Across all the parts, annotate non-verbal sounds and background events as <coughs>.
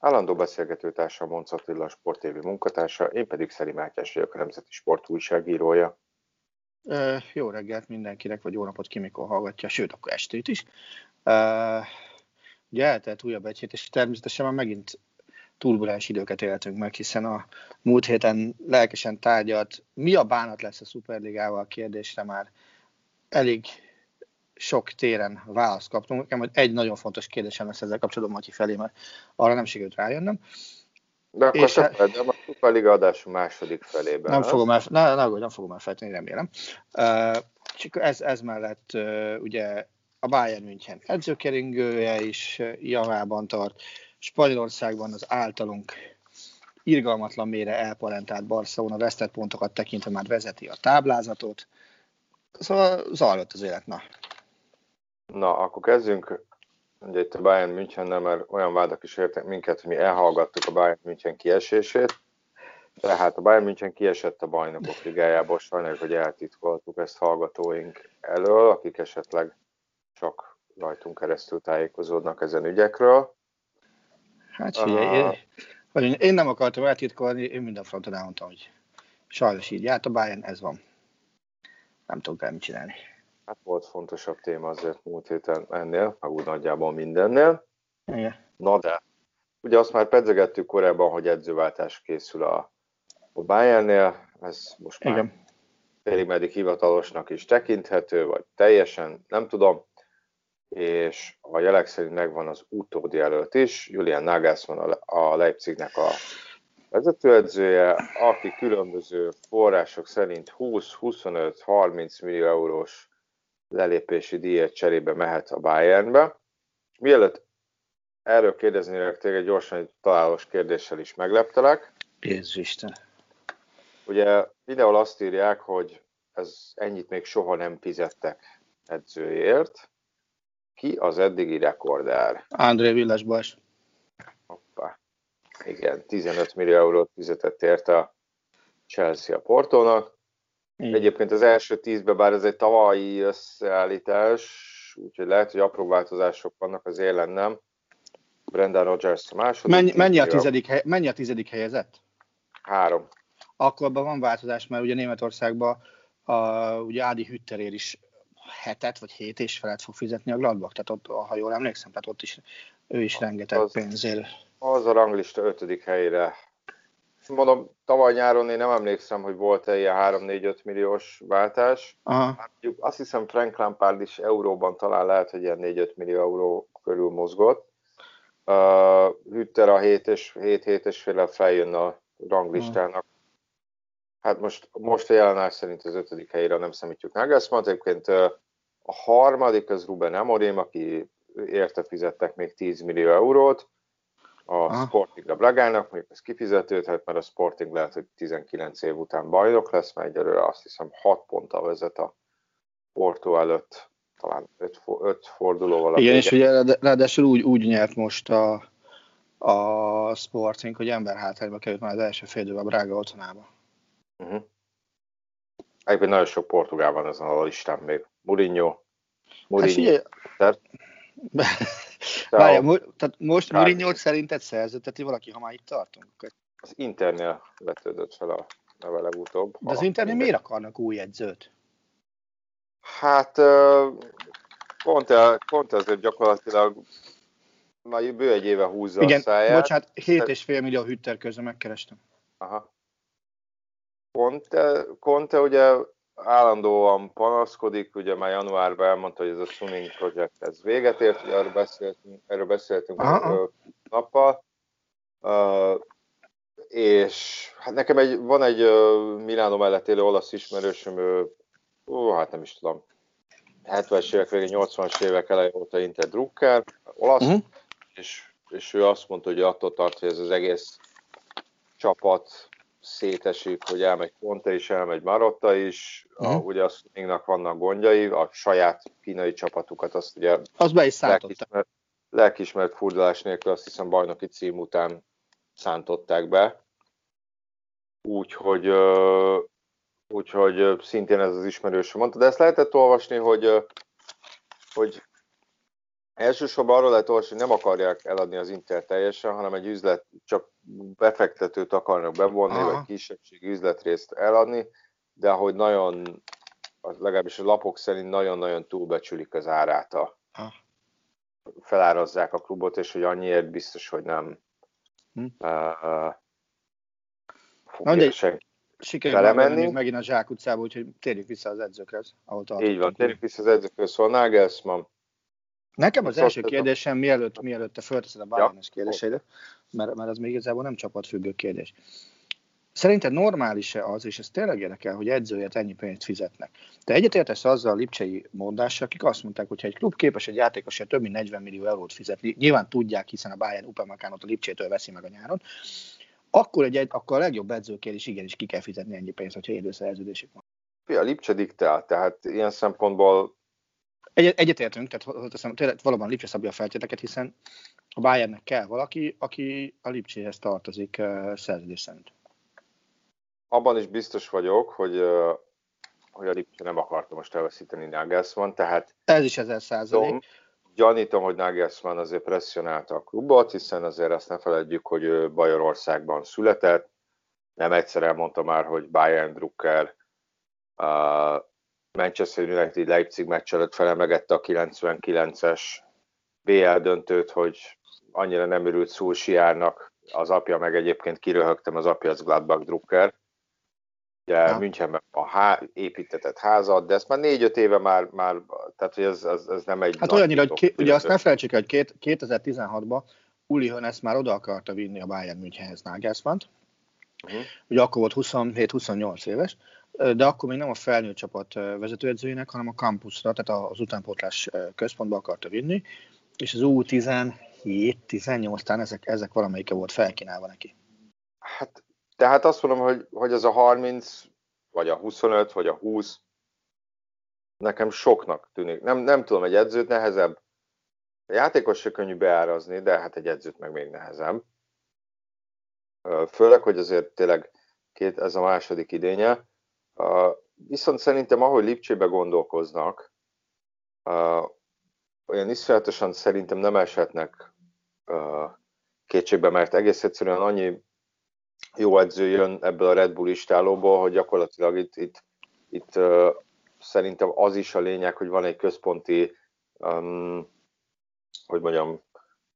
Állandó beszélgetőtársa Monc Attila, a Sport TV munkatársa, én pedig Szeri Mátyás vagyok, a Nemzeti Sport újságírója. Uh, jó reggelt mindenkinek, vagy jó napot ki, mikor hallgatja, sőt, akkor estét is. Uh, ugye eltelt újabb egy hét, és természetesen már megint turbulens időket éltünk meg, hiszen a múlt héten lelkesen tárgyalt, mi a bánat lesz a Superligával a kérdésre már elég sok téren választ kaptunk. Nekem hogy egy nagyon fontos kérdésem lesz ezzel kapcsolatban Matyi felé, mert arra nem sikerült rájönnöm. De akkor és te fedd, a Superliga adású második felében. Nem fogom, el, ne, ne, nem fogom elfejteni, remélem. Uh, csak ez, ez mellett uh, ugye a Bayern München edzőkeringője is javában tart. Spanyolországban az általunk irgalmatlan mére elparentált Barcelona vesztett pontokat tekintve már vezeti a táblázatot. Szóval zajlott az élet, na. Na, akkor kezdjünk ugye itt a Bayern Münchennel, mert olyan vádak is értek minket, hogy mi elhallgattuk a Bayern München kiesését. Tehát a Bayern München kiesett a bajnokok ligájából, sajnáljuk, hogy eltitkoltuk ezt hallgatóink elől, akik esetleg csak rajtunk keresztül tájékozódnak ezen ügyekről. Hát figyelj, én, én nem akartam eltitkolni, én minden fronton elmondtam, hogy sajnos így járt a Bayern, ez van. Nem tudok el mit csinálni. Hát volt fontosabb téma azért múlt héten ennél, meg úgy nagyjából mindennél. Igen. Na de, ugye azt már pedzegettük korábban, hogy edzőváltás készül a, a Bayernnél, ez most már Igen. félig meddig hivatalosnak is tekinthető, vagy teljesen, nem tudom, és a jelek szerint megvan az utódi előtt is, Julian Nagelsmann a Leipzignek a vezetőedzője, aki különböző források szerint 20-25-30 millió eurós lelépési díjat cserébe mehet a Bayernbe. Mielőtt erről kérdeznélek téged, gyorsan egy találós kérdéssel is megleptelek. Jézus Isten. Ugye videó azt írják, hogy ez ennyit még soha nem fizettek edzőért. Ki az eddigi rekorder? André Villas Hoppá. Igen, 15 millió eurót fizetett érte a Chelsea a Portónak. Igen. Egyébként az első tízbe, bár ez egy tavalyi összeállítás, úgyhogy lehet, hogy apró változások vannak, az élen nem. Brendan Rodgers a második. Mennyi, mennyi, a tizedik, hely, mennyi a tizedik helyezett? Három. Akkor abban van változás, mert ugye Németországban a, ugye Ádi Hütterér is hetet vagy hét és felett fog fizetni a Gladbach, tehát ott, ha jól emlékszem, tehát ott is ő is rengeteg az, pénzért. Az a ranglista ötödik helyére mondom, tavaly nyáron én nem emlékszem, hogy volt-e ilyen 3-4-5 milliós váltás. Aha. Azt hiszem Frank Lampard is euróban talán lehet, hogy ilyen 4-5 millió euró körül mozgott. Uh, Hütter a 7 és 7 7 és féle feljön a ranglistának. Hát most, most a jelenás szerint az ötödik helyére nem számítjuk Nagelsmann. Egyébként a harmadik az Ruben Amorim, aki érte fizettek még 10 millió eurót a. Sporting a Bragának, mondjuk ez kifizetődhet, mert a Sporting lehet, hogy 19 év után bajnok lesz, mert egyelőre azt hiszem 6 ponttal vezet a Porto előtt, talán 5, 5 fordulóval. Igen, és ugye ráadásul úgy, úgy nyert most a, a Sporting, hogy ember hátrányba került már az első fél a Braga otthonába. Uh-huh. Egyébként nagyon sok portugál van ezen a listán még. Mourinho, Mourinho. Hát figyelj, Várja, mo- tehát most Mourinho szerinted szerződteti valaki, ha már itt tartunk? Az Internél vetődött fel a neve legutóbb. De az Internél miért akarnak új edzőt? Hát pont, pont ezért gyakorlatilag már bő egy éve húzza Igen, a száját. bocsánat, 7,5 millió hütter közben megkerestem. Aha. Conte, Conte ugye állandóan panaszkodik, ugye már januárban elmondta, hogy ez a Sunning Project ez véget ért, ugye erről beszéltünk, erről beszéltünk nappal, uh, és hát nekem egy, van egy uh, Milánó mellett élő olasz ismerősöm, ő, ó, hát nem is tudom, 70-es évek végén, 80-as évek elején óta Inter Drucker, olasz, uh-huh. és, és ő azt mondta, hogy attól tart, hogy ez az egész csapat szétesik, hogy elmegy Conte is, elmegy Marotta is, uh-huh. a, mhm. ugye a Swingnak vannak gondjai, a saját kínai csapatukat azt ugye az be is lelkismert, lelkismert furdalás nélkül azt hiszem bajnoki cím után szántották be. Úgyhogy, úgyhogy szintén ez az ismerős mondta, de ezt lehetett olvasni, hogy, hogy Elsősorban arról lehet olvasni, hogy nem akarják eladni az Inter teljesen, hanem egy üzlet, csak befektetőt akarnak bevonni, Aha. vagy kisebbségi üzletrészt eladni, de hogy nagyon, legalábbis a lapok szerint nagyon-nagyon túlbecsülik az árát a, Aha. felárazzák a klubot, és hogy annyiért biztos, hogy nem hm. uh, fogja senki Sikerült megint a Zsák utcába, úgyhogy térjük vissza az edzőkre, ahol Így van, térjük vissza az edzőkre, szóval Nagelsmann Nekem az első kérdésem, mielőtt, mielőtt te fölteszed a Bayernes ja. kérdéseidet, mert, mert az még igazából nem csapatfüggő kérdés. Szerinted normális-e az, és ez tényleg érdekel, hogy edzőért ennyi pénzt fizetnek? Te egyetértesz azzal a lipcsei mondással, akik azt mondták, hogy ha egy klub képes egy játékosért több mint 40 millió eurót fizetni, nyilván tudják, hiszen a Bayern Upamecánot a Lipcsétől veszi meg a nyáron, akkor, egy, akkor a legjobb edzőkért is igenis ki kell fizetni ennyi pénzt, hogyha időszerződésük van. A Lipcse diktál, tehát ilyen szempontból egy, egyetértünk, tehát teszem, tényleg valóban Lipcse szabja a feltételeket, hiszen a Bayernnek kell valaki, aki a Lipcséhez tartozik uh, szerződés szerint. Abban is biztos vagyok, hogy, uh, hogy a Lipcse nem akarta most elveszíteni Nagelsmann, tehát... Ez is ezer százalék. Gyanítom, hogy Nagelsmann azért presszionálta a klubot, hiszen azért azt ne feledjük, hogy Bajorországban született. Nem egyszer elmondta már, hogy Bayern Drucker uh, Manchester United Leipzig meccs előtt felemlegette a 99-es BL döntőt, hogy annyira nem örült Szulsiárnak, az apja meg egyébként kiröhögtem, az apja az Gladbach Drucker. Ugye ja. Münchenben a há, építetett házat, de ezt már négy-öt éve már, már tehát hogy ez, ez, ez nem egy Hát olyannyira, hogy ké, ugye azt ne felejtsük, hogy két, 2016-ban Uli Hönes már oda akarta vinni a Bayern Münchenhez Nagelsmann-t, uh-huh. ugye akkor volt 27-28 éves, de akkor még nem a felnőtt csapat vezetőedzőjének, hanem a kampuszra, tehát az utánpótlás központba akarta vinni, és az U17-18 tán ezek, ezek valamelyike volt felkínálva neki. Hát, tehát azt mondom, hogy, hogy ez a 30, vagy a 25, vagy a 20 nekem soknak tűnik. Nem, nem tudom, egy edzőt nehezebb. A játékos se könnyű beárazni, de hát egy edzőt meg még nehezebb. Főleg, hogy azért tényleg két, ez a második idénye. Viszont szerintem, ahogy Lipcsébe gondolkoznak, olyan iszonyatosan szerintem nem eshetnek kétségbe, mert egész egyszerűen annyi jó edző jön ebből a Red Bull istálóból, hogy gyakorlatilag itt, itt, itt uh, szerintem az is a lényeg, hogy van egy központi, um, hogy mondjam,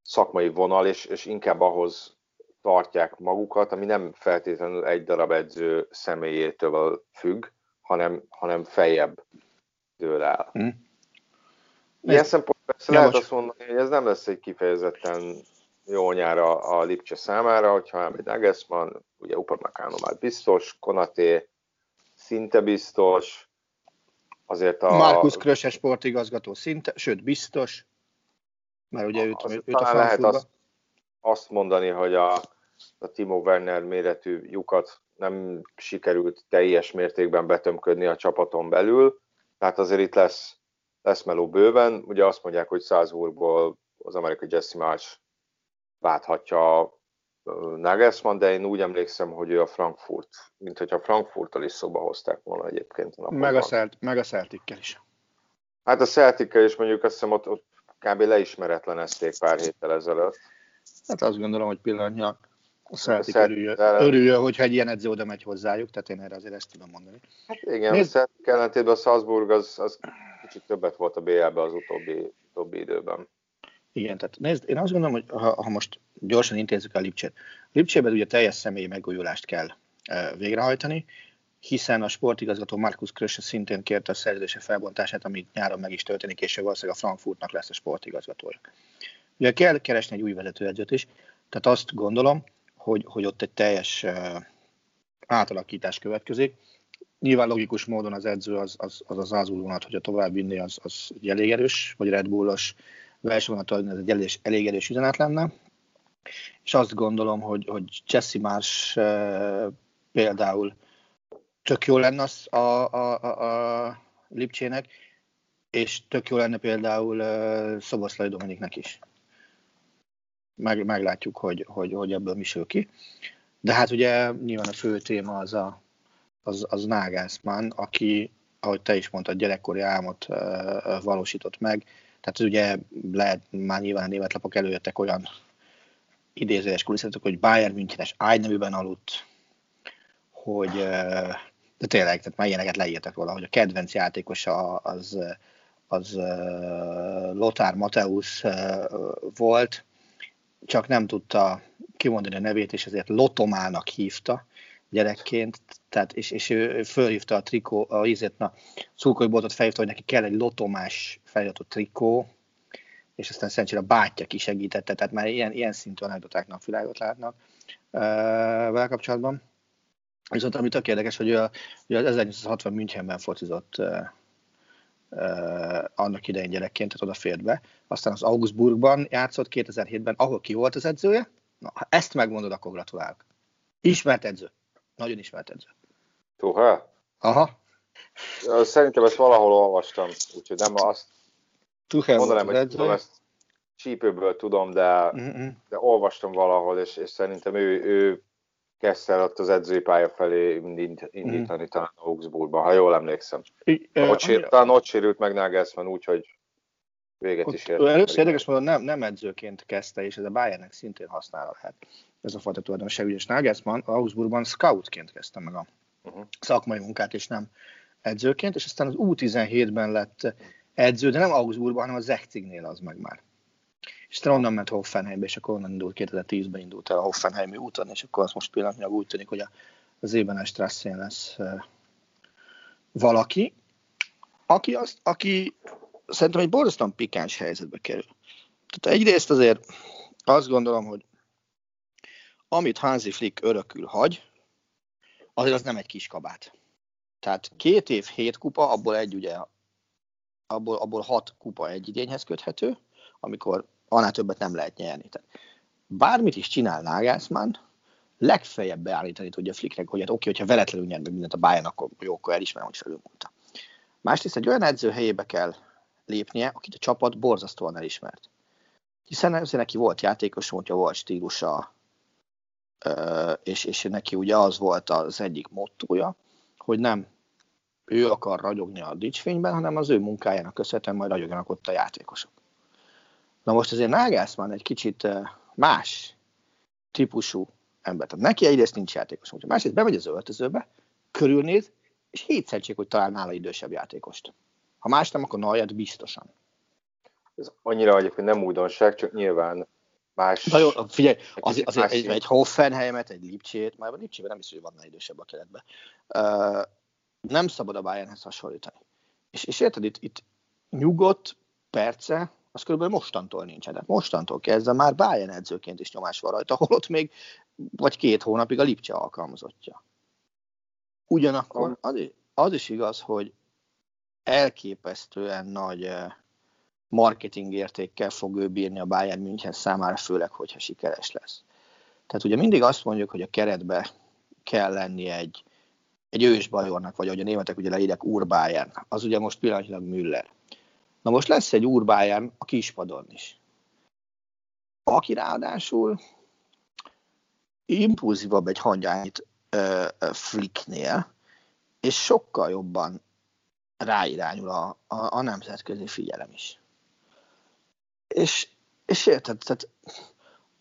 szakmai vonal, és, és inkább ahhoz tartják magukat, ami nem feltétlenül egy darab edző személyétől függ, hanem, hanem feljebb dől el. Mm. Ilyen szempontból lehet azt mondani, hogy ez nem lesz egy kifejezetten jó nyár a, a Lipcse számára, hogyha elmegy Nagelsmann, ugye Upamecano már biztos, Konaté szinte biztos, azért a... Markus Kröse sportigazgató szinte, sőt biztos, mert ugye őt, őt a lehet azt, azt mondani, hogy a a Timo Werner méretű lyukat nem sikerült teljes mértékben betömködni a csapaton belül, tehát azért itt lesz, lesz meló bőven. Ugye azt mondják, hogy Salzburgból az amerikai Jesse March válthatja Nagelsmann, de én úgy emlékszem, hogy ő a Frankfurt, mint hogyha Frankfurttal is szóba hozták volna egyébként. A meg, a Celt, meg a Celtic-kel is. Hát a celtic is mondjuk azt hiszem ott, ott kb. leismeretlenezték pár héttel ezelőtt. Hát azt gondolom, hogy pillanatnyilag a Celtic örüljön, örüljön, hogyha egy ilyen edző oda megy hozzájuk, tehát én erre azért ezt tudom mondani. Hát igen, Nézd... a Celtic ellentétben a Salzburg az, az kicsit többet volt a BL-be az utóbbi, utóbbi időben. Igen, tehát nézd, én azt gondolom, hogy ha, ha most gyorsan intézzük a Lipcsét. Lipcsében ugye teljes személyi megújulást kell e, végrehajtani, hiszen a sportigazgató Markus Kröse szintén kérte a szerződése felbontását, amit nyáron meg is történik, és valószínűleg a Frankfurtnak lesz a sportigazgatója. Ugye kell keresni egy új vezetőedzőt is, tehát azt gondolom, hogy, hogy ott egy teljes átalakítás következik. Nyilván logikus módon az edző az az, az, az azul vonat, hogyha tovább vinni, az, az egy elég erős, vagy Red Bullos versenyvonat, ez egy elég, elég erős üzenet lenne. És azt gondolom, hogy, hogy Jesse Marsh uh, például tök jó lenne az a, a, a, a Lipcsének, és tök jó lenne például uh, Szoboszlai Dominiknek is. Meg, meglátjuk, hogy, hogy, hogy ebből mi ki. De hát ugye nyilván a fő téma az a az, az Nagelsmann, aki, ahogy te is mondtad, gyerekkori álmot uh, valósított meg. Tehát ugye lehet már nyilván a német előjöttek olyan idézőes kulisszatok, hogy Bayern Münchenes ágynevűben aludt, hogy uh, de tényleg, tehát már ilyeneket leírtak róla, hogy a kedvenc játékosa az, az Lothar Mateusz volt, csak nem tudta kimondani a nevét, és ezért Lotomának hívta gyerekként, tehát, és, és ő fölhívta a trikó, a ízét, na, szurkolóboltot felhívta, hogy neki kell egy lotomás feliratott trikó, és aztán szerencsére a bátyja kisegítette, tehát már ilyen, ilyen szintű anekdotáknak világot látnak uh, vele kapcsolatban. Viszont ami tök érdekes, hogy a, ugye az 1960 Münchenben focizott uh, annak idején gyerekként, tehát oda fért be. Aztán az Augsburgban játszott 2007-ben, ahol ki volt az edzője. Na, ha ezt megmondod, akkor gratulálok. Ismert edző. Nagyon ismert edző. Tuha? Aha. Szerintem ezt valahol olvastam, úgyhogy nem azt Tuchel mondanám, hogy tudom, ezt csípőből tudom, de, de olvastam valahol, és, és szerintem ő, ő kezdte el ott az edzői pálya felé indítani mm. talán Augsburgba, ha jól emlékszem. I, ott sér, talán ott sérült meg Nagelsmann úgy, hogy véget is ért. Először érdekes módon nem, nem edzőként kezdte, és ez a Bayernnek szintén használva lehet ez a fajta tulajdonság. Ugye Nagelsmann Augsburgban scoutként kezdte meg a uh-huh. szakmai munkát, és nem edzőként, és aztán az U17-ben lett edző, de nem Augsburgban, hanem a Zechcignél az meg már. És aztán onnan ment Hoffenheimbe, és akkor onnan indult, 2010-ben indult el a Hoffenheimi úton, és akkor az most pillanatnyilag úgy tűnik, hogy az Ébenen Strasszén lesz valaki, aki, azt, aki szerintem egy borzasztóan pikáns helyzetbe kerül. Tehát egyrészt azért azt gondolom, hogy amit Hansi Flick örökül hagy, azért az nem egy kis kabát. Tehát két év, hét kupa, abból egy ugye, abból, abból hat kupa egy idényhez köthető, amikor annál többet nem lehet nyerni. Tehát bármit is csinál Nagelsmann, legfeljebb beállítani tudja Flicknek, hogy hát oké, hogyha veletlenül nyer meg mindent a Bayern, akkor jó, akkor elismerem, hogy felülmúlta. Másrészt egy olyan edző helyébe kell lépnie, akit a csapat borzasztóan elismert. Hiszen azért neki volt játékos, hogyha volt stílusa, és, és neki ugye az volt az egyik mottója, hogy nem ő akar ragyogni a dicsfényben, hanem az ő munkájának köszönhetően majd ragyogjanak ott a játékosok. Na most azért Nagelsmann egy kicsit más típusú ember. Tehát neki egyrészt nincs játékos, másrészt bemegy az öltözőbe, körülnéz, és hétszentség, hogy talál nála idősebb játékost. Ha más nem, akkor Nayet biztosan. Ez annyira egyébként nem újdonság, csak nyilván más... Na jó, figyelj, az, az, az egy, egy Hoffenheimet, egy Lipcsét, már a Lipcsében nem is, hogy van idősebb a keretben. Uh, nem szabad a Bayernhez hasonlítani. És, és érted, itt, itt nyugodt perce, az körülbelül mostantól nincsen. Tehát mostantól kezdve már Bayern edzőként is nyomás van rajta, holott még vagy két hónapig a Lipcse alkalmazottja. Ugyanakkor az, az is igaz, hogy elképesztően nagy marketing értékkel fog ő bírni a Bayern München számára, főleg, hogyha sikeres lesz. Tehát ugye mindig azt mondjuk, hogy a keretbe kell lenni egy, egy ősbajornak, vagy ahogy a németek ugye leírják, Urbáján. Az ugye most pillanatilag Müller. Na most lesz egy Urbáján a kispadon is. Aki ráadásul impulzívabb egy hangyányit Flicknél, és sokkal jobban ráirányul a, a, a nemzetközi figyelem is. És, és érted, tehát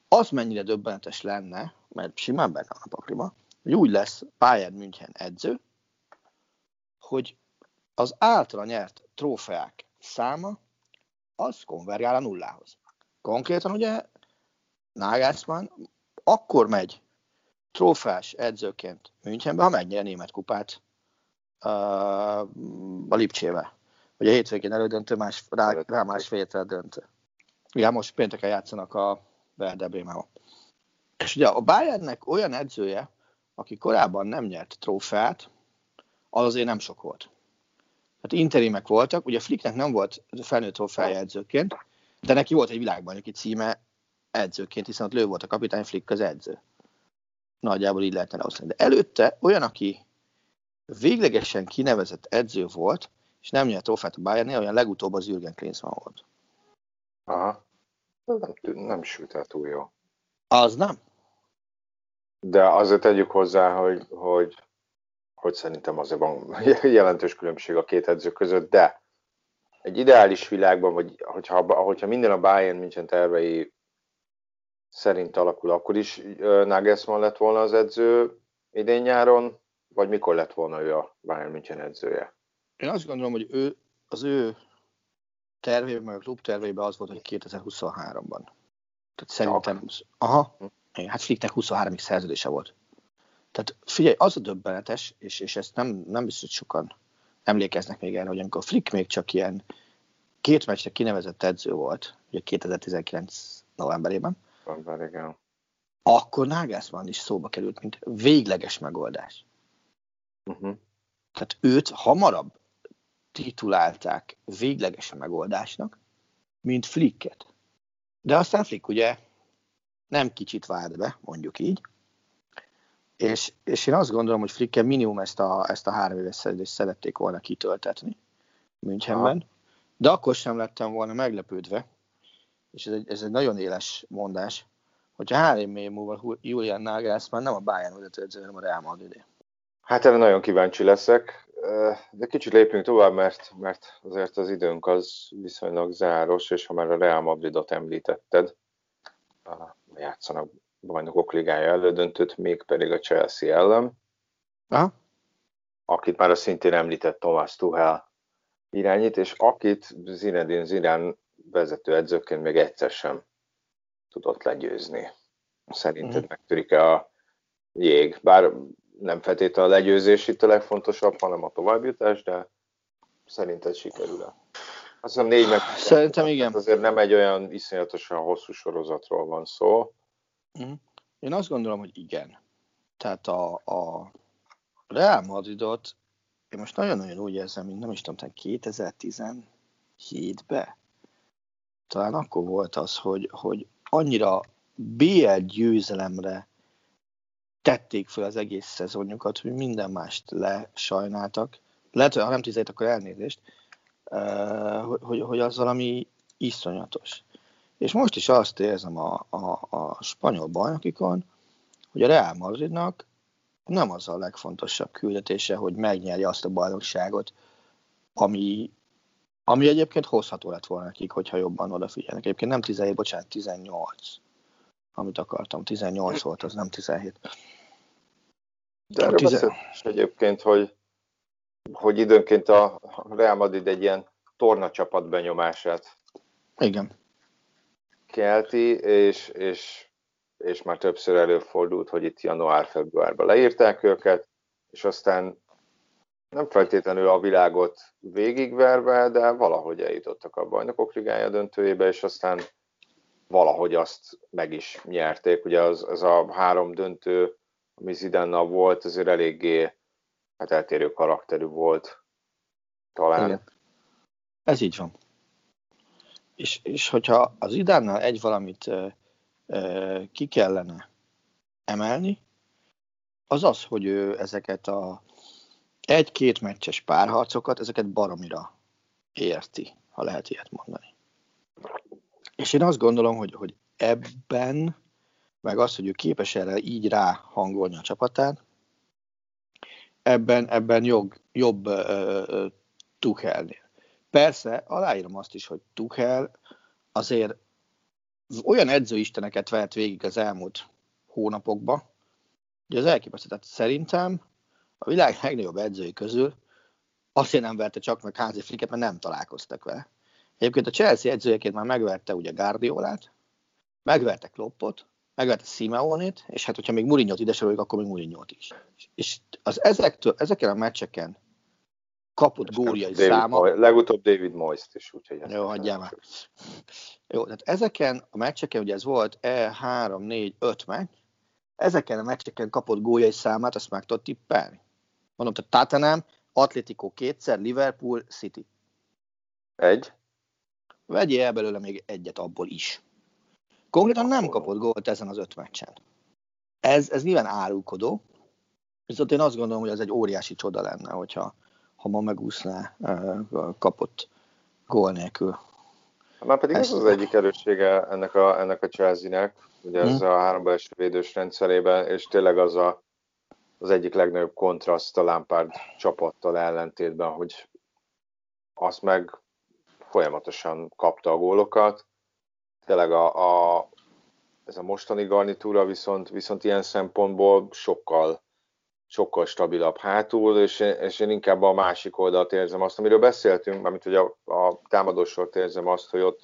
az mennyire döbbenetes lenne, mert simán benne a pakliba, hogy úgy lesz Bayern München edző, hogy az általa nyert trófeák száma az konvergál a nullához. Konkrétan ugye Nagelsmann akkor megy trófás edzőként Münchenbe, ha megnyer a német kupát a Lipcsével. Ugye a hétvégén elődöntő, más, rá, rá másfél hétre döntő. Ugye most pénteken játszanak a Werder Bremen. És ugye a Bayernnek olyan edzője, aki korábban nem nyert trófeát, az azért nem sok volt. Hát interimek voltak, ugye Flicknek nem volt felnőtt edzőként, de neki volt egy világbajnoki címe edzőként, hiszen ott lő volt a kapitány, Flick az edző. Nagyjából így lehetne leosztani. De előtte olyan, aki véglegesen kinevezett edző volt, és nem nyert trófát a Bayernnél, olyan legutóbb az Jürgen Klinsmann volt. Aha. Nem, nem sült el túl jó. Az nem. De azért tegyük hozzá, hogy, hogy, hogy szerintem azért van <laughs> jelentős különbség a két edző között, de egy ideális világban, vagy hogyha, hogyha minden a Bayern München tervei szerint alakul, akkor is Nagelsmann lett volna az edző idén nyáron, vagy mikor lett volna ő a Bayern München edzője? Én azt gondolom, hogy ő, az ő tervében, meg a klub tervében az volt, hogy 2023-ban. Tehát szerintem, aha, hát Flicknek 23-ig szerződése volt. Tehát figyelj, az a döbbenetes, és, és ezt nem, nem biztos, hogy sokan emlékeznek még erre, hogy amikor Flick még csak ilyen két meccsre kinevezett edző volt, ugye 2019 novemberében, November, igen. akkor Nagelsmann is szóba került, mint végleges megoldás. Uh-huh. Tehát őt hamarabb titulálták végleges megoldásnak, mint Flicket. De aztán Flick ugye nem kicsit várt be, mondjuk így, és, és én azt gondolom, hogy Flicke minimum ezt a, ezt a három éves szerződést szerették volna kitöltetni Münchenben, Aha. de akkor sem lettem volna meglepődve, és ez egy, ez egy nagyon éles mondás, hogyha három év múlva Julian Nagelsmann nem a Bayern vezető hanem a Real Madrid. Hát erre nagyon kíváncsi leszek, de kicsit lépjünk tovább, mert, mert azért az időnk az viszonylag záros, és ha már a Real Madridot említetted, játszanak bajnokok ligája elődöntőt, mégpedig a Chelsea ellen, Aha. akit már a szintén említett Thomas Tuchel irányít, és akit Zinedine Zidane vezető edzőként még egyszer sem tudott legyőzni. Szerinted uh-huh. megtörik-e a jég? Bár nem feltétlenül a legyőzés itt a legfontosabb, hanem a továbbjutás, de szerinted sikerül-e? Azt hiszem négy meg. Szerintem igen. Azért nem egy olyan iszonyatosan hosszú sorozatról van szó. Uh-huh. Én azt gondolom, hogy igen. Tehát a, a Real Madridot én most nagyon-nagyon úgy érzem, mint nem is tudom, 2017-ben talán akkor volt az, hogy, hogy annyira BL győzelemre tették fel az egész szezonjukat, hogy minden mást lesajnáltak. Lehet, hogy ha nem 17, akkor elnézést, hogy, hogy az valami iszonyatos. És most is azt érzem a, a, a spanyol bajnokikon, hogy a Real Madridnak nem az a legfontosabb küldetése, hogy megnyerje azt a bajnokságot, ami, ami egyébként hozható lett volna nekik, hogyha jobban odafigyelnek. Egyébként nem 17, bocsánat, 18. Amit akartam, 18 volt, az nem 17. De erről tizen... egyébként, hogy, hogy időnként a Real Madrid egy ilyen tornacsapat benyomását Igen. Kelti, és, és, és már többször előfordult, hogy itt január-februárban leírták őket, és aztán nem feltétlenül a világot végigverve, de valahogy eljutottak a bajnokok ligája döntőjébe, és aztán valahogy azt meg is nyerték. Ugye az, az a három döntő, ami Zidannal volt, azért eléggé hát eltérő karakterű volt talán. Igen. Ez így van. És, és hogyha az Idánnál egy valamit ö, ö, ki kellene emelni, az az, hogy ő ezeket a egy-két meccses párharcokat, ezeket baromira érti, ha lehet ilyet mondani. És én azt gondolom, hogy, hogy ebben, meg az, hogy ő képes erre így ráhangolni a csapatát, ebben, ebben jog, jobb uh, Tuchelnél. Persze, aláírom azt is, hogy Tuchel azért olyan edzőisteneket vehet végig az elmúlt hónapokban, hogy az elképesztő. Tehát szerintem a világ legnagyobb edzői közül azért nem verte csak meg Házi Flicket, mert nem találkoztak vele. Egyébként a Chelsea edzőjeként már megverte ugye Guardiolát, megverte Kloppot, megverte Simeonét, és hát hogyha még Mourinho-t ide soroljuk, akkor még Mourinho-t is. És az ezektől, ezeken a meccseken kapott góljai száma. Moy, legutóbb David Moyes-t is, úgyhogy Jó, hagyjál már. Jó, tehát ezeken a meccseken, ugye ez volt E3, 4, 5 meccs, ezeken a meccseken kapott góljai számát, azt meg tudod tippelni. Mondom, tehát Tottenham, Atletico kétszer, Liverpool, City. Egy. Vegyél el belőle még egyet abból is. Konkrétan nem kapott gólt ezen az öt meccsen. Ez, ez nyilván árulkodó, viszont én azt gondolom, hogy ez egy óriási csoda lenne, hogyha ha ma megúszná kapott gól nélkül. Már pedig ez az egyik erőssége ennek a, ennek a Chelsea-nek, ugye ez hmm. a három belső védős rendszerében, és tényleg az a, az egyik legnagyobb kontraszt a Lampard csapattal ellentétben, hogy azt meg folyamatosan kapta a gólokat. Tényleg a, a, ez a mostani garnitúra viszont, viszont ilyen szempontból sokkal, sokkal stabilabb hátul, és, és én inkább a másik oldalt érzem azt, amiről beszéltünk, amit hogy a, a támadósort érzem azt, hogy ott,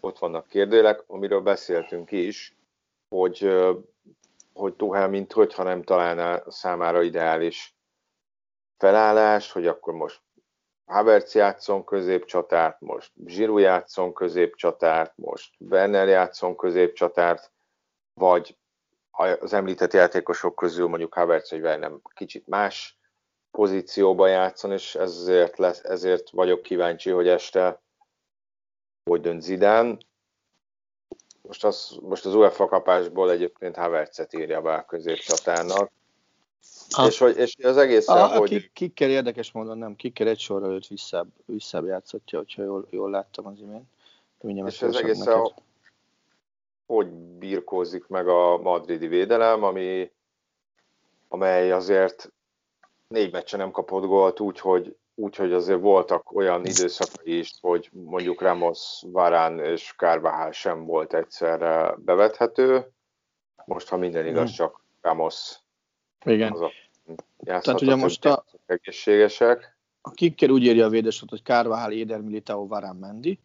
ott vannak kérdőlek, amiről beszéltünk is, hogy, hogy Tuhel, mint hogyha nem találná számára ideális felállás, hogy akkor most Havertz játszon középcsatárt, most Zsiru játszon középcsatárt, most Werner játszon középcsatárt, vagy az említett játékosok közül mondjuk Havertz vagy Werner kicsit más pozícióban játszon, és ezért, lesz, ezért vagyok kíváncsi, hogy este hogy dönt Zidán. Most az, most az UEFA kapásból egyébként Havertzet írja be a középcsatárnak, a, és, hogy, és az egész, a, hogy... Kik, kikkel érdekes módon nem, kikkel egy sorra őt visszább, visszább játszhatja, hogyha jól, jól láttam az imént. És az egész, a, hogy birkózik meg a madridi védelem, ami, amely azért négy meccsen nem kapott gólt, úgyhogy úgyhogy azért voltak olyan időszakai is, hogy mondjuk Ramos, Varán és Carvajal sem volt egyszerre bevethető. Most, ha minden igaz, hmm. csak Ramos Igen. az a tehát ugye most a, egészségesek. A Kicker úgy írja a védősort, hogy Carvajal, Éder, Militao, Varán, Mendi.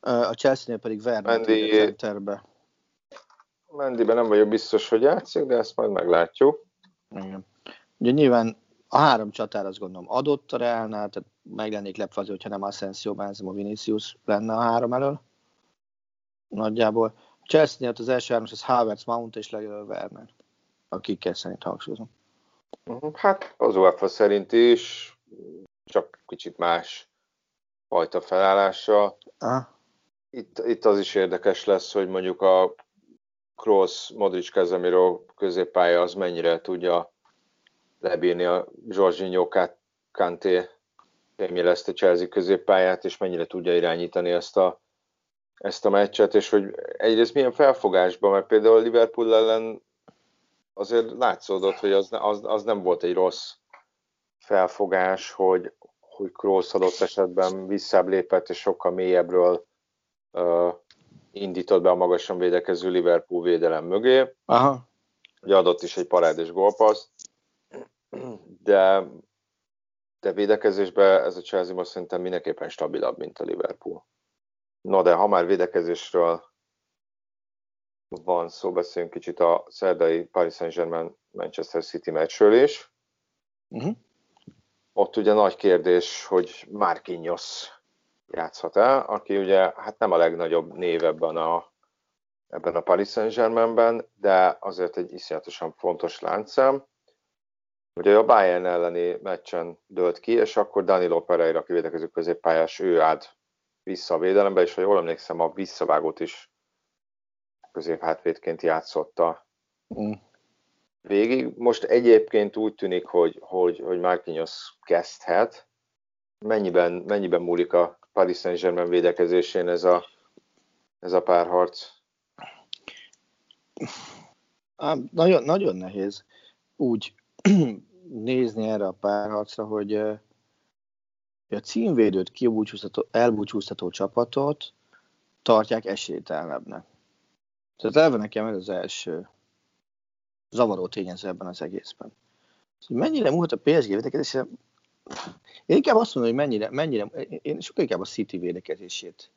A Chelsea-nél pedig Werner Mendy, centerbe. Mendiben nem vagyok biztos, hogy játszik, de ezt majd meglátjuk. Igen. Ugye nyilván a három csatár azt gondolom adott a Realnál, tehát meg lennék lepve azért, hogyha nem Asensio, Benzema, Vinicius lenne a három elől. Nagyjából. Chelsea-nél az első három, az Havertz, Mount és legalább Werner. Akikkel szerint hangsúlyozom. Mhm, hát az UEFA szerint is, csak kicsit más fajta felállása. Itt, itt az is érdekes lesz, hogy mondjuk a Kroos, Modric, Casemiro középpálya az mennyire tudja lebírni a Jorginho Kanté fémjelezte Chelsea középpályát, és mennyire tudja irányítani ezt a, ezt a meccset, és hogy egyrészt milyen felfogásban, mert például Liverpool ellen azért látszódott, hogy az, az, az nem volt egy rossz felfogás, hogy, hogy Kroos adott esetben visszább lépett, és sokkal mélyebbről uh, indított be a magasan védekező Liverpool védelem mögé. Aha. Ugye adott is egy parádés gólpaszt, de, de védekezésben ez a Chelsea most szerintem mindenképpen stabilabb, mint a Liverpool. No, de ha már védekezésről van szó, beszéljünk kicsit a szerdai Paris Saint-Germain Manchester City meccsről is. Uh-huh. Ott ugye nagy kérdés, hogy Marquinhos játszhat el, aki ugye hát nem a legnagyobb név ebben a, ebben a Paris Saint-Germainben, de azért egy iszonyatosan fontos láncszem. Ugye a Bayern elleni meccsen dölt ki, és akkor Danilo Pereira kivédekező középpályás, ő állt vissza a védelembe, és ha jól emlékszem, a visszavágót is középhátvédként játszotta mm. végig. Most egyébként úgy tűnik, hogy, hogy, hogy Marquinhos kezdhet. Mennyiben, mennyiben múlik a Paris Saint-Germain védekezésén ez a, ez a párharc? nagyon, nagyon nehéz úgy <clears throat> nézni erre a párharcra, hogy a címvédőt elbúcsúztató csapatot tartják esélytelenebbnek. Tehát elve nekem ez az első zavaró tényező ebben az egészben. Szóval mennyire múlt a PSG védekezése? Én inkább azt mondom, hogy mennyire, mennyire én sokkal inkább a City védekezését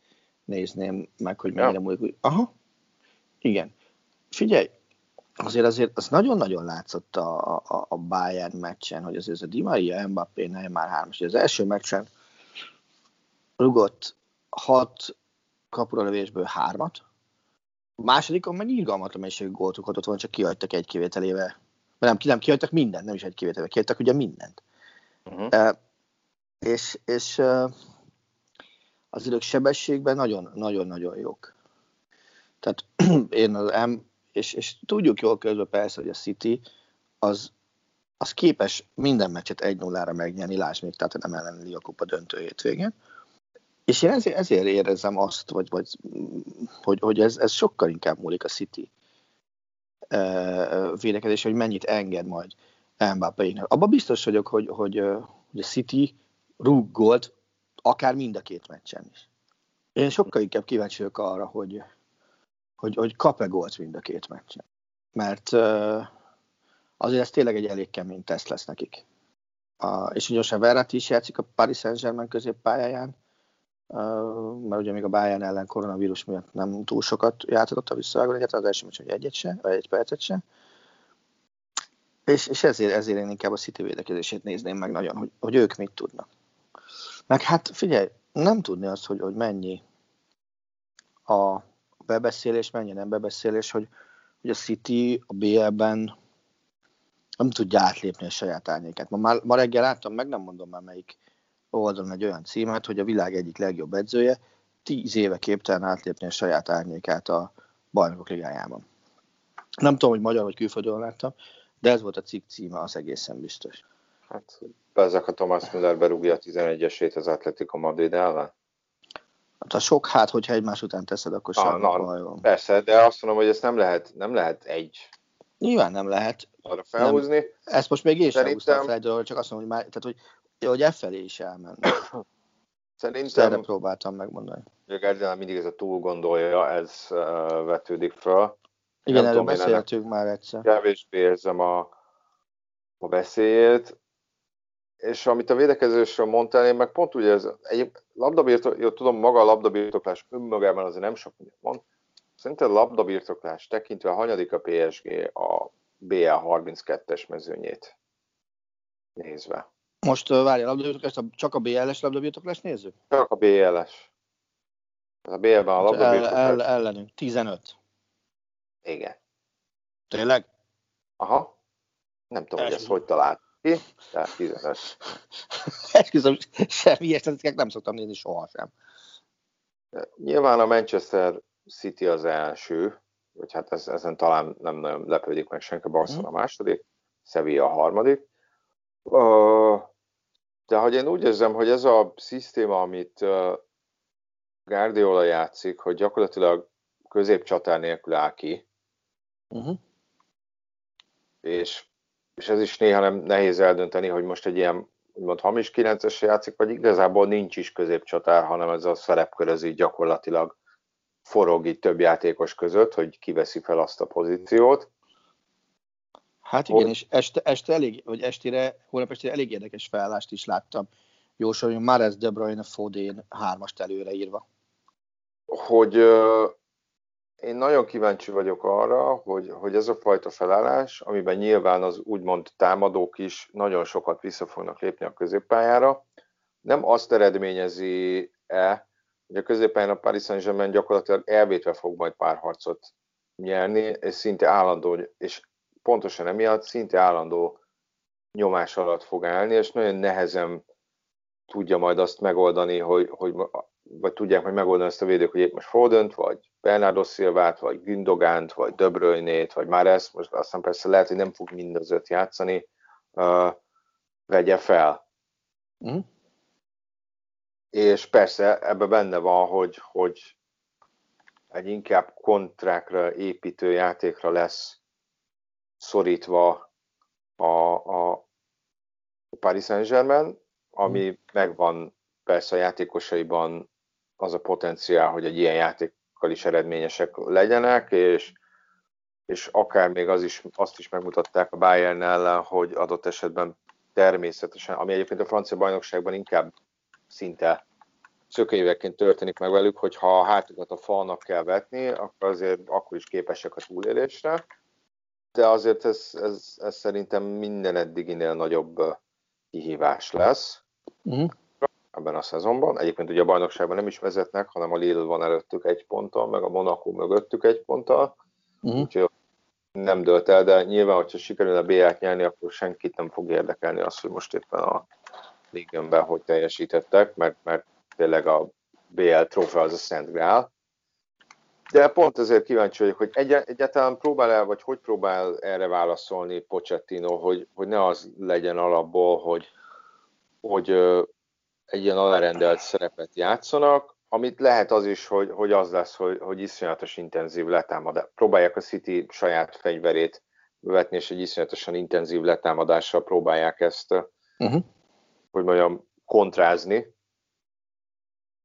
nézném meg, hogy mennyire ja. múlik. Aha, igen. Figyelj, azért azért az nagyon-nagyon látszott a, a, a Bayern meccsen, hogy azért ez a Di Maria, Mbappé, Neymar 3 Az első meccsen rugott hat kapuralövésből hármat, a másodikon meg irgalmatlan mennyiségű gólt ott van, csak kihagytak egy kivételével. Nem, nem kihagytak mindent, nem is egy kivételével, kihagytak ugye mindent. Uh-huh. És, és az idők sebességben nagyon-nagyon jók. Tehát <clears throat> én az M, és, és tudjuk jól közben persze, hogy a City az, az képes minden meccset 1-0-ra megnyerni, lásd még, tehát nem ellen a kupa döntő hétvégén. És én ezért, ezért érzem azt, vagy, vagy, hogy, hogy ez, ez sokkal inkább múlik a City védekezés, hogy mennyit enged majd Mbappé-nek. Abban biztos vagyok, hogy, hogy, hogy a City rúg akár mind a két meccsen is. Én sokkal inkább kíváncsi vagyok arra, hogy, hogy, hogy kap-e gólt mind a két meccsen. Mert azért ez tényleg egy elég kemény teszt lesz nekik. A, és ugye a Verratti is játszik a Paris Saint-Germain középpályáján, mert ugye még a Bayern ellen koronavírus miatt nem túl sokat játszott a visszavágó egyáltalán az első meccs, hogy egyet se, vagy egy percet se. És, és ezért, ezért én inkább a City védekezését nézném meg nagyon, hogy, hogy ők mit tudnak. Meg hát figyelj, nem tudni azt, hogy, hogy mennyi a bebeszélés, mennyi nem bebeszélés, hogy, hogy a City a BL-ben nem tudja átlépni a saját árnyékát. Ma, már, ma reggel láttam, meg nem mondom már melyik oldalon egy olyan címet, hogy a világ egyik legjobb edzője tíz éve képtelen átlépni a saját árnyékát a bajnokok ligájában. Nem tudom, hogy magyar vagy külföldön láttam, de ez volt a cikk címe, az egészen biztos. Hát ezek a Thomas Müller berúgja a 11-esét az Atletico Madrid ellen? Hát a sok hát, hogyha egymás után teszed, akkor ah, na, Persze, de azt mondom, hogy ezt nem lehet, nem lehet egy Nyilván nem lehet. Arra felhúzni. Nem. Ezt most még én sem húztam fel, csak azt mondom, hogy, már, tehát, hogy hogy e felé is elmenni. <coughs> Szerintem... Erre próbáltam megmondani. Gerdinál mindig ez a túl gondolja, ez uh, vetődik fel. Igen, erről beszéltünk már egyszer. Kevésbé érzem a, a veszélyét. És amit a védekezésről mondtál, én meg pont ugye ez, egy labdabirtok, jó, tudom, maga a labdabirtoklás önmagában azért nem sok mindent mond. Szerintem a labdabirtoklás tekintve a hanyadik a PSG a BL 32-es mezőnyét nézve. Most várj, a labdabirtoklást, csak a BLS labdabirtoklást nézzük? Csak a BLS. A BL-ben a labdabirtoklás. El, el, ellenünk, 15. Igen. Tényleg? Aha. Nem tudom, hogy ezt hogy talált ki, de 15. <laughs> Esküszöm, semmi statisztikák nem szoktam nézni sohasem. Nyilván a Manchester City az első, vagy hát ez, ezen talán nem nagyon lepődik meg senki, Barcelona a második, Sevilla a harmadik. De hogy én úgy érzem, hogy ez a szisztéma, amit Guardiola játszik, hogy gyakorlatilag középcsatár nélkül áll ki, uh-huh. és, és ez is néha nem nehéz eldönteni, hogy most egy ilyen úgymond hamis 9-es játszik, vagy igazából nincs is középcsatár, hanem ez a szerepkörözi gyakorlatilag forog így több játékos között, hogy kiveszi fel azt a pozíciót. Hát igen, és este, este elég, vagy estére, holnap estére elég érdekes felállást is láttam. Jósoljon már ez De Bruyne Fodén hármast előre írva. Hogy én nagyon kíváncsi vagyok arra, hogy, hogy ez a fajta felállás, amiben nyilván az úgymond támadók is nagyon sokat vissza fognak lépni a középpályára, nem azt eredményezi-e, hogy a középpályán a Paris Saint-Germain gyakorlatilag elvétve fog majd párharcot nyerni, és szinte állandó, és pontosan emiatt szinte állandó nyomás alatt fog állni, és nagyon nehezen tudja majd azt megoldani, hogy, hogy vagy tudják majd megoldani ezt a védők, hogy épp most Fodent, vagy Bernardo Silvát, vagy Gündogánt, vagy Döbröjnét, vagy már ezt, most aztán persze lehet, hogy nem fog mind az öt játszani, uh, vegye fel. Mm. És persze ebbe benne van, hogy, hogy egy inkább kontrákra építő játékra lesz szorítva a, a Paris Saint-Germain, ami hmm. megvan persze a játékosaiban az a potenciál, hogy egy ilyen játékkal is eredményesek legyenek, és, és akár még az is, azt is megmutatták a Bayern ellen, hogy adott esetben természetesen, ami egyébként a francia bajnokságban inkább szinte szökőéveként történik meg velük, hogy ha a hátukat a falnak kell vetni, akkor azért akkor is képesek a túlélésre de azért ez, ez, ez szerintem minden eddiginél nagyobb kihívás lesz. Uh-huh ebben a szezonban. Egyébként ugye a bajnokságban nem is vezetnek, hanem a Lille van előttük egy ponttal, meg a Monaco mögöttük egy ponttal. Uh-huh. Úgyhogy nem dölt el, de nyilván, hogyha sikerül a B-t nyerni, akkor senkit nem fog érdekelni az, hogy most éppen a ligenben hogy teljesítettek, mert, mert tényleg a BL trófea az a Szent Grál. De pont ezért kíváncsi vagyok, hogy egy, egyáltalán próbál el, vagy hogy próbál erre válaszolni Pochettino, hogy, hogy ne az legyen alapból, hogy, hogy egy ilyen alárendelt szerepet játszanak, amit lehet az is, hogy, hogy az lesz, hogy, hogy iszonyatos intenzív letámadás. Próbálják a City saját fegyverét vetni, és egy iszonyatosan intenzív letámadással próbálják ezt, uh-huh. hogy mondjam, kontrázni.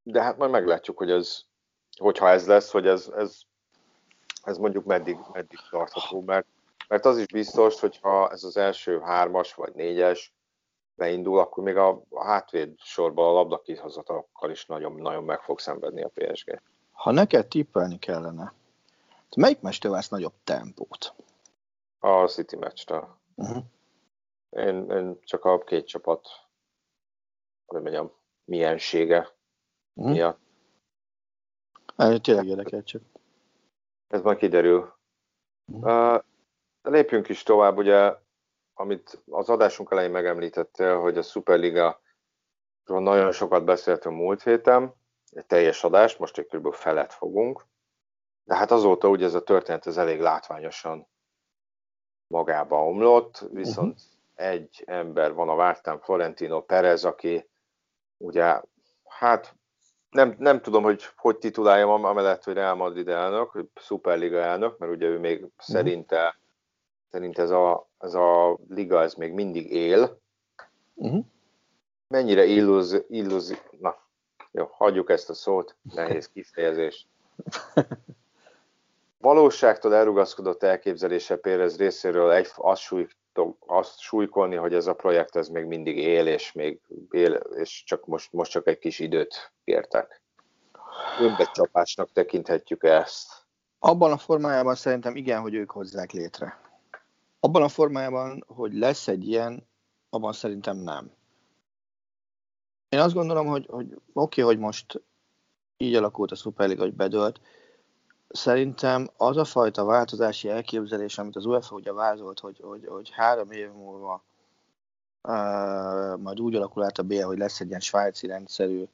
De hát majd meglátjuk, hogy ez, hogyha ez lesz, hogy ez, ez, ez mondjuk meddig, meddig tartható, mert, mert az is biztos, hogyha ez az első hármas vagy négyes, beindul, akkor még a hátvéd sorban a labdakihozatalokkal is nagyon, nagyon meg fog szenvedni a PSG. Ha neked tippelni kellene, melyik meccs vesz nagyobb tempót? A City meccstől. Uh-huh. Én, én csak a két csapat, hogy mondjam, miensége uh-huh. miatt. Ez tényleg érdekel csak. Ez majd kiderül. Uh-huh. Uh, lépjünk is tovább, ugye amit az adásunk elején megemlítettél, hogy a Superliga nagyon sokat beszéltünk múlt héten, egy teljes adás, most egy kb. felet fogunk, de hát azóta ugye ez a történet ez elég látványosan magába omlott, viszont uh-huh. egy ember van a vártán, Florentino Perez, aki ugye, hát nem, nem tudom, hogy hogy tituláljam, amellett, hogy Real Madrid elnök, Superliga elnök, mert ugye ő még uh-huh. szerinte szerint ez a, ez a liga ez még mindig él. Uh-huh. Mennyire illúzi, illúzi, na, jó, hagyjuk ezt a szót, nehéz kifejezés. <laughs> Valóságtól elrugaszkodott elképzelése Pérez részéről egy, azt, súly, azt súlykolni, hogy ez a projekt ez még mindig él, és még él, és csak most, most csak egy kis időt kértek. Önbecsapásnak tekinthetjük ezt. Abban a formájában szerintem igen, hogy ők hozzák létre. Abban a formájában, hogy lesz egy ilyen, abban szerintem nem. Én azt gondolom, hogy, hogy oké, okay, hogy most így alakult a Superliga, hogy bedölt, szerintem az a fajta változási elképzelés, amit az UEFA ugye vázolt, hogy, hogy, hogy három év múlva uh, majd úgy alakul át a BL, hogy lesz egy ilyen svájci rendszerű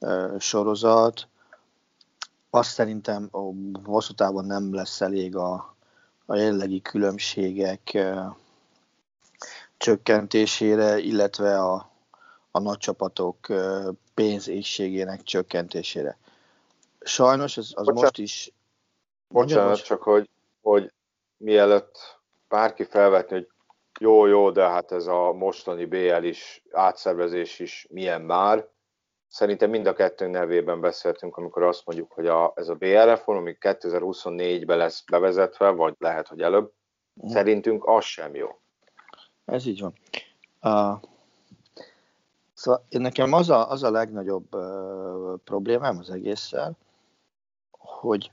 uh, sorozat, azt szerintem hosszú távon nem lesz elég a, a jelenlegi különbségek csökkentésére, illetve a, a nagy csapatok pénzégségének csökkentésére. Sajnos az, az most is... Bocsánat, most... csak hogy, hogy mielőtt bárki felvetni, hogy jó, jó, de hát ez a mostani BL is, átszervezés is milyen már, Szerintem mind a kettőnk nevében beszéltünk, amikor azt mondjuk, hogy a, ez a BR reform, ami 2024-ben lesz bevezetve, vagy lehet, hogy előbb, mm. szerintünk az sem jó. Ez így van. Uh, szóval nekem az a, az a legnagyobb uh, problémám az egésszel, hogy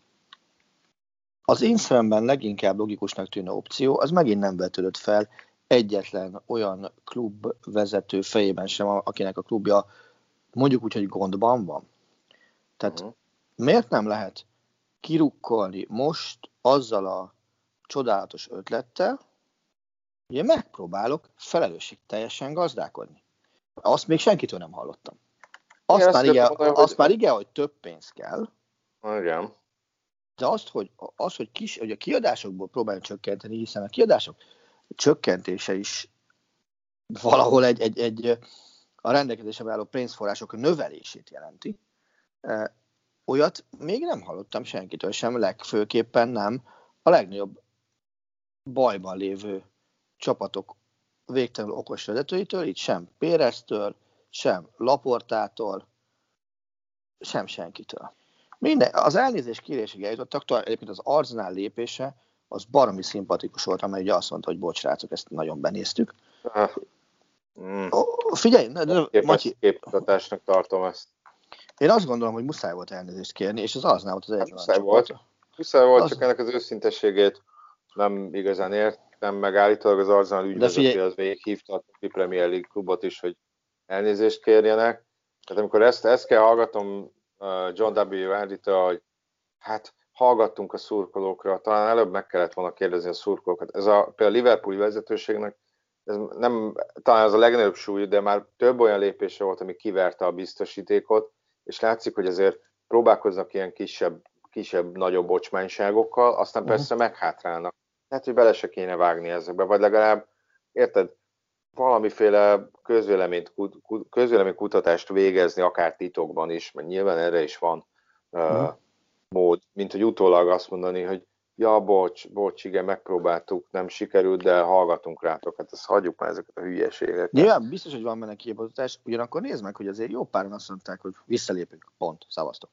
az én szemben leginkább logikusnak tűnő opció, az megint nem vetődött fel egyetlen olyan klub vezető fejében sem, akinek a klubja mondjuk úgy, hogy gondban van. Tehát uh-huh. miért nem lehet kirukkolni most azzal a csodálatos ötlettel, hogy megpróbálok felelősség teljesen gazdálkodni. Azt még senkitől nem hallottam. Azt, már, igen, mondani, azt hogy... már igen, hogy több pénz kell. Igen. De azt, hogy, az, hogy, kis, hogy a kiadásokból próbáljunk csökkenteni, hiszen a kiadások csökkentése is valahol egy, egy, egy a rendelkezésre álló pénzforrások növelését jelenti. Olyat még nem hallottam senkitől sem, legfőképpen nem a legnagyobb bajban lévő csapatok végtelenül okos vezetőitől, így sem Péreztől, sem Laportától, sem senkitől. Minden, az elnézés kérésig eljutottak, egyébként az Arzenál lépése az baromi szimpatikus volt, amely ugye azt mondta, hogy bocs, rácok, ezt nagyon benéztük. Mm. Figyelj, ne, ne, Matyi. Képmutatásnak tartom ezt. Én azt gondolom, hogy muszáj volt elnézést kérni, és az az nem volt az egyik. Muszáj volt. Muszáj volt, az... csak ennek az őszintességét nem igazán értem, meg állítólag az Arsenal ügyvezető az végighívta a Premier League klubot is, hogy elnézést kérjenek. Tehát amikor ezt, ezt kell hallgatom John W. andy hogy hát hallgattunk a szurkolókra, talán előbb meg kellett volna kérdezni a szurkolókat. Ez a, például a Liverpooli vezetőségnek ez nem, talán az a legnagyobb súly, de már több olyan lépése volt, ami kiverte a biztosítékot, és látszik, hogy azért próbálkoznak ilyen kisebb, kisebb nagyobb bocsmányságokkal, aztán uh-huh. persze meghátrálnak. Hát, hogy bele se kéne vágni ezekbe, vagy legalább, érted, valamiféle közvéleményt, közvéleménykutatást végezni, akár titokban is, mert nyilván erre is van uh-huh. mód, mint hogy utólag azt mondani, hogy ja, bocs, bocs, igen, megpróbáltuk, nem sikerült, de hallgatunk rátok, hát ezt hagyjuk már ezeket a hülyeségeket. Nyilván biztos, hogy van benne képmutatás, ugyanakkor nézd meg, hogy azért jó páran azt mondták, hogy visszalépünk, pont, szavaztok.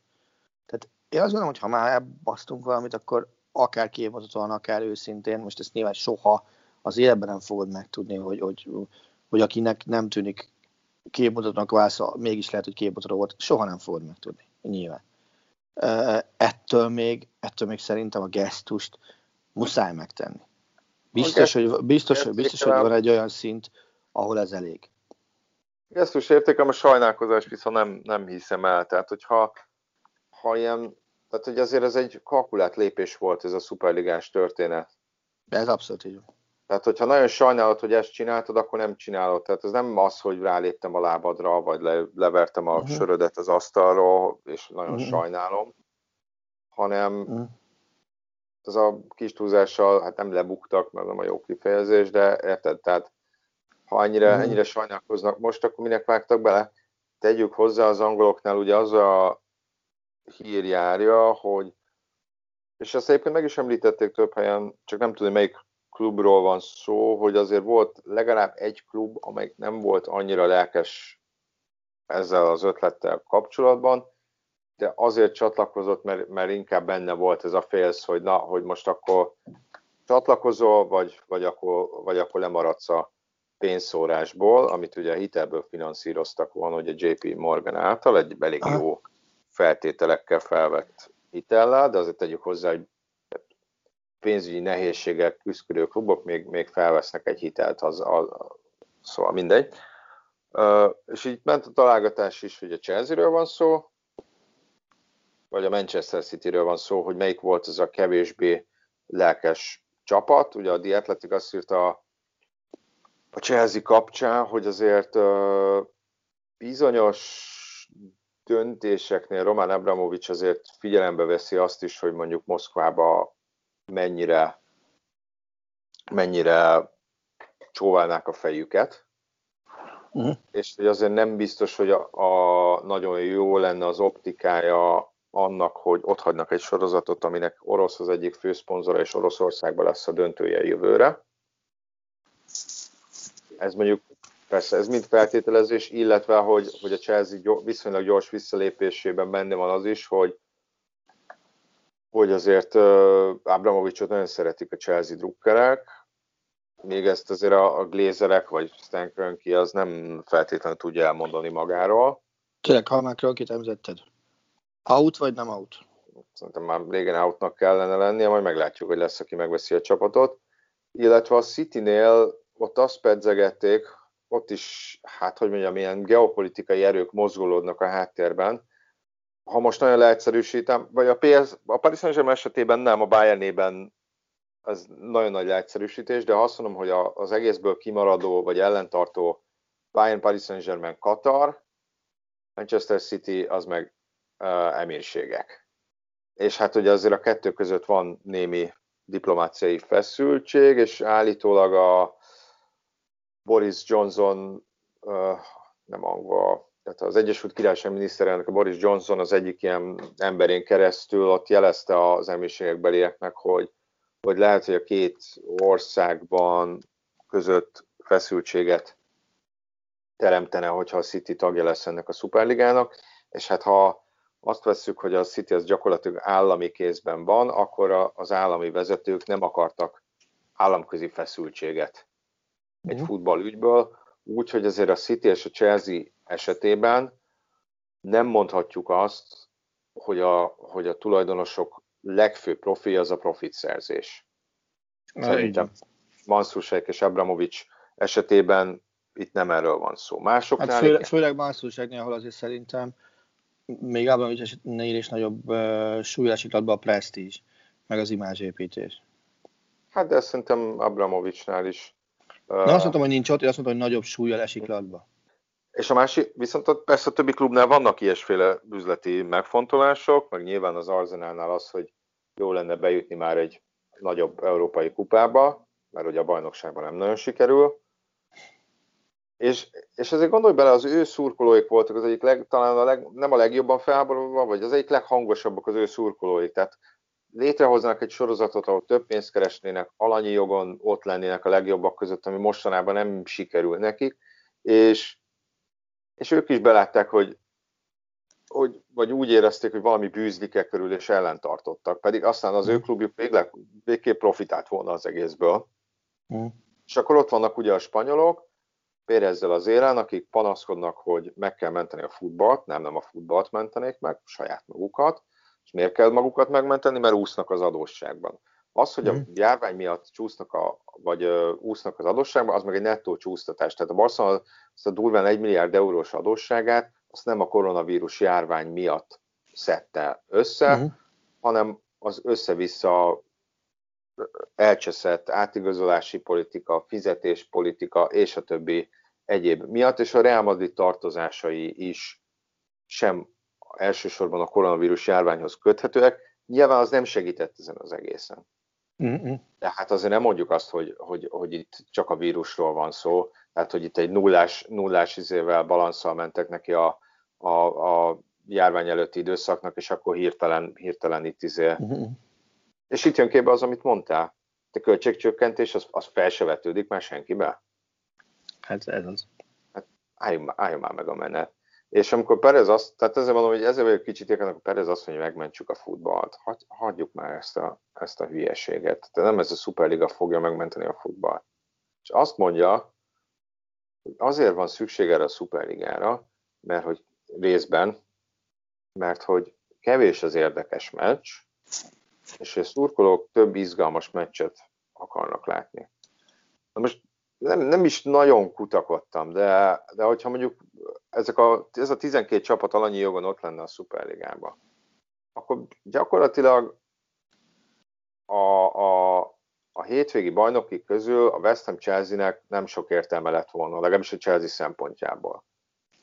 Tehát én azt gondolom, hogy ha már elbasztunk valamit, akkor akár képmutatóan, akár őszintén, most ezt nyilván soha az életben nem fogod megtudni, hogy, hogy, hogy akinek nem tűnik képmutatónak válasza, mégis lehet, hogy képmutató volt, soha nem fogod megtudni, nyilván ettől még, ettől még szerintem a gesztust muszáj megtenni. Biztos, hogy, biztos, hogy, biztos, hogy van egy olyan szint, ahol ez elég. Gesztus értékem, a sajnálkozás viszont nem, nem hiszem el. Tehát, hogyha ha ilyen, tehát, hogy azért ez egy kalkulált lépés volt ez a szuperligás történet. Ez abszolút így van. Tehát, hogyha nagyon sajnálod, hogy ezt csináltad, akkor nem csinálod. Tehát ez nem az, hogy ráléptem a lábadra, vagy le, levertem a uh-huh. sörödet az asztalról, és nagyon uh-huh. sajnálom, hanem uh-huh. ez a kis túlzással, hát nem lebuktak, mert nem a jó kifejezés, de érted? Tehát ha ennyire, uh-huh. ennyire sajnálkoznak most, akkor minek vágtak bele? Tegyük hozzá az angoloknál, ugye az a hír járja, hogy és ezt egyébként meg is említették több helyen, csak nem tudom, melyik klubról van szó, hogy azért volt legalább egy klub, amely nem volt annyira lelkes ezzel az ötlettel kapcsolatban, de azért csatlakozott, mert, mert inkább benne volt ez a félsz, hogy na, hogy most akkor csatlakozol, vagy, vagy, akkor, vagy akkor lemaradsz a pénzszórásból, amit ugye a hitelből finanszíroztak volna, a JP Morgan által egy elég jó feltételekkel felvett hitellel, de azért tegyük hozzá, hogy pénzügyi nehézségek küzdő klubok még, még felvesznek egy hitelt, az, az, szóval mindegy. Uh, és így ment a találgatás is, hogy a Chelsea-ről van szó, vagy a Manchester City-ről van szó, hogy melyik volt ez a kevésbé lelkes csapat. Ugye a The Athletic azt írta a, a Chelsea kapcsán, hogy azért uh, bizonyos döntéseknél Roman Abramovics azért figyelembe veszi azt is, hogy mondjuk Moszkvába mennyire, mennyire csóválnák a fejüket, uh-huh. és hogy azért nem biztos, hogy a, a nagyon jó lenne az optikája annak, hogy ott hagynak egy sorozatot, aminek orosz az egyik főszponzora, és Oroszországban lesz a döntője jövőre. Ez mondjuk persze ez mind feltételezés, illetve hogy, hogy a Chelsea viszonylag gyors visszalépésében benne van az is, hogy hogy azért Abramovicsot nagyon szeretik a Chelsea drukkerek, még ezt azért a, a Glazerek vagy Stan Kroenke az nem feltétlenül tudja elmondani magáról. Tényleg, ha már Kroenke-t említetted. Out vagy nem out? Szerintem már régen outnak kellene lennie, majd meglátjuk, hogy lesz, aki megveszi a csapatot. Illetve a City-nél ott azt pedzegették, ott is, hát hogy mondjam, ilyen geopolitikai erők mozgolódnak a háttérben, ha most nagyon leegyszerűsítem, vagy a, PS, a Paris Saint-Germain esetében nem, a Bayernében ez nagyon nagy leegyszerűsítés, de azt mondom, hogy a, az egészből kimaradó vagy ellentartó Bayern, Paris Saint-Germain, Qatar, Manchester City, az meg uh, emírségek. És hát ugye azért a kettő között van némi diplomáciai feszültség, és állítólag a Boris Johnson, uh, nem angol, tehát az Egyesült Királyság miniszterelnök Boris Johnson az egyik ilyen emberén keresztül ott jelezte az belieknek, hogy, hogy lehet, hogy a két országban között feszültséget teremtene, hogyha a City tagja lesz ennek a szuperligának, és hát ha azt vesszük, hogy a City az gyakorlatilag állami kézben van, akkor az állami vezetők nem akartak államközi feszültséget egy mhm. futballügyből, úgy, hogy azért a City és a Chelsea esetében nem mondhatjuk azt, hogy a, hogy a tulajdonosok legfőbb profi az a profitszerzés. Szerintem Manszúsek és Abramovics esetében itt nem erről van szó. Másoknál... Hát főle, főleg Manszúseknél, ahol azért szerintem még Abramovics esetnél is nagyobb uh, súly esik a presztízs, meg az imázsépítés. Hát de szerintem Abramovicsnál is. Na azt mondtam, hogy nincs ott, én azt mondtam, hogy nagyobb súlyjal esik latba. És a másik, viszont persze a többi klubnál vannak ilyesféle üzleti megfontolások, meg nyilván az Arzenálnál az, hogy jó lenne bejutni már egy nagyobb európai kupába, mert ugye a bajnokságban nem nagyon sikerül. És, és azért gondolj bele, az ő szurkolóik voltak az egyik leg, talán a leg, nem a legjobban felháborodva, vagy az egyik leghangosabbak az ő szurkolóik. Tehát létrehoznak egy sorozatot, ahol több pénzt keresnének, alanyi jogon ott lennének a legjobbak között, ami mostanában nem sikerül nekik, és, és ők is belátták, hogy, hogy, vagy úgy érezték, hogy valami bűzlik e körül, és ellentartottak, pedig aztán az ő klubjuk végleg, végképp profitált volna az egészből. Mm. És akkor ott vannak ugye a spanyolok, Pérezzel az élen, akik panaszkodnak, hogy meg kell menteni a futballt, nem, nem a futballt mentenék meg, saját magukat, és miért kell magukat megmenteni? Mert úsznak az adósságban. Az, hogy a mhm. járvány miatt csúsznak a, vagy uh, úsznak az adósságban, az meg egy nettó csúsztatás. Tehát a Barcelona azt a durván 1 milliárd eurós adósságát, azt nem a koronavírus járvány miatt szedte össze, uh-huh. hanem az össze-vissza elcseszett átigazolási politika, fizetéspolitika és a többi egyéb miatt, és a Real Madrid tartozásai is sem elsősorban a koronavírus járványhoz köthetőek. Nyilván az nem segített ezen az egészen. Uh-uh. Tehát azért nem mondjuk azt, hogy, hogy, hogy itt csak a vírusról van szó, tehát hogy itt egy nullás, nullás izével balanszal mentek neki a, a, a járvány előtti időszaknak, és akkor hirtelen, hirtelen itt izé. Uh-huh. És itt jön képbe az, amit mondtál. A költségcsökkentés, az, az fel se vetődik már senkibe. Hát ez az. Hát álljon, álljon már meg a menet. És amikor Perez azt, tehát ezzel mondom, hogy ezzel vagyok kicsit éken, akkor Perez azt mondja, hogy megmentsük a futballt. Hagy, hagyjuk már ezt a, ezt a hülyeséget. Tehát nem ez a Superliga fogja megmenteni a futballt. És azt mondja, hogy azért van szükség erre a Superligára, mert hogy részben, mert hogy kevés az érdekes meccs, és a szurkolók több izgalmas meccset akarnak látni. Na most nem, nem is nagyon kutakodtam, de, de hogyha mondjuk ezek a, ez a 12 csapat alanyi jogon ott lenne a Superligában, akkor gyakorlatilag a, a, a hétvégi bajnoki közül a West Ham Chelsea-nek nem sok értelme lett volna, legalábbis a Chelsea szempontjából.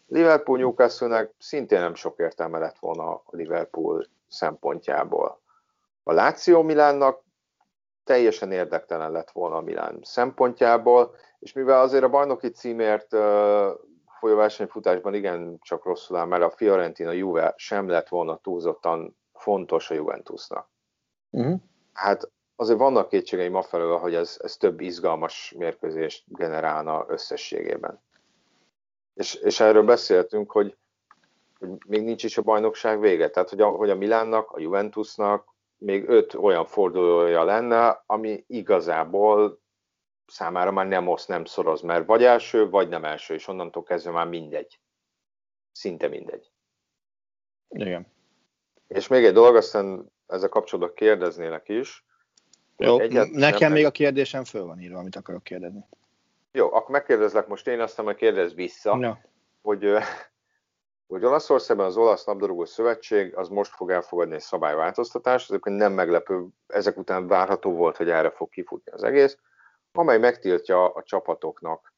Liverpool Newcastle-nek szintén nem sok értelme lett volna a Liverpool szempontjából. A Lazio Milánnak teljesen érdektelen lett volna a Milán szempontjából, és mivel azért a bajnoki címért folyó versenyfutásban igen csak rosszul áll, mert a Fiorentina Juve sem lett volna túlzottan fontos a Juventusnak. Uh-huh. Hát azért vannak kétségeim afelől, hogy ez, ez több izgalmas mérkőzést generálna összességében. És, és erről beszéltünk, hogy, hogy még nincs is a bajnokság vége. Tehát, hogy a, hogy a Milánnak, a Juventusnak még öt olyan fordulója lenne, ami igazából számára már nem osz, nem szoroz, mert vagy első, vagy nem első, és onnantól kezdve már mindegy. Szinte mindegy. Igen. És még egy dolog, aztán ezzel kapcsolatban kérdeznélek is. Jó, nekem még a kérdésem föl van írva, amit akarok kérdezni. Jó, akkor megkérdezlek most én, aztán majd kérdez vissza, no. hogy, <laughs> hogy Olaszországban az Olasz Labdarúgó Szövetség az most fog elfogadni egy szabályváltoztatást, ezek nem meglepő, ezek után várható volt, hogy erre fog kifutni az egész, amely megtiltja a csapatoknak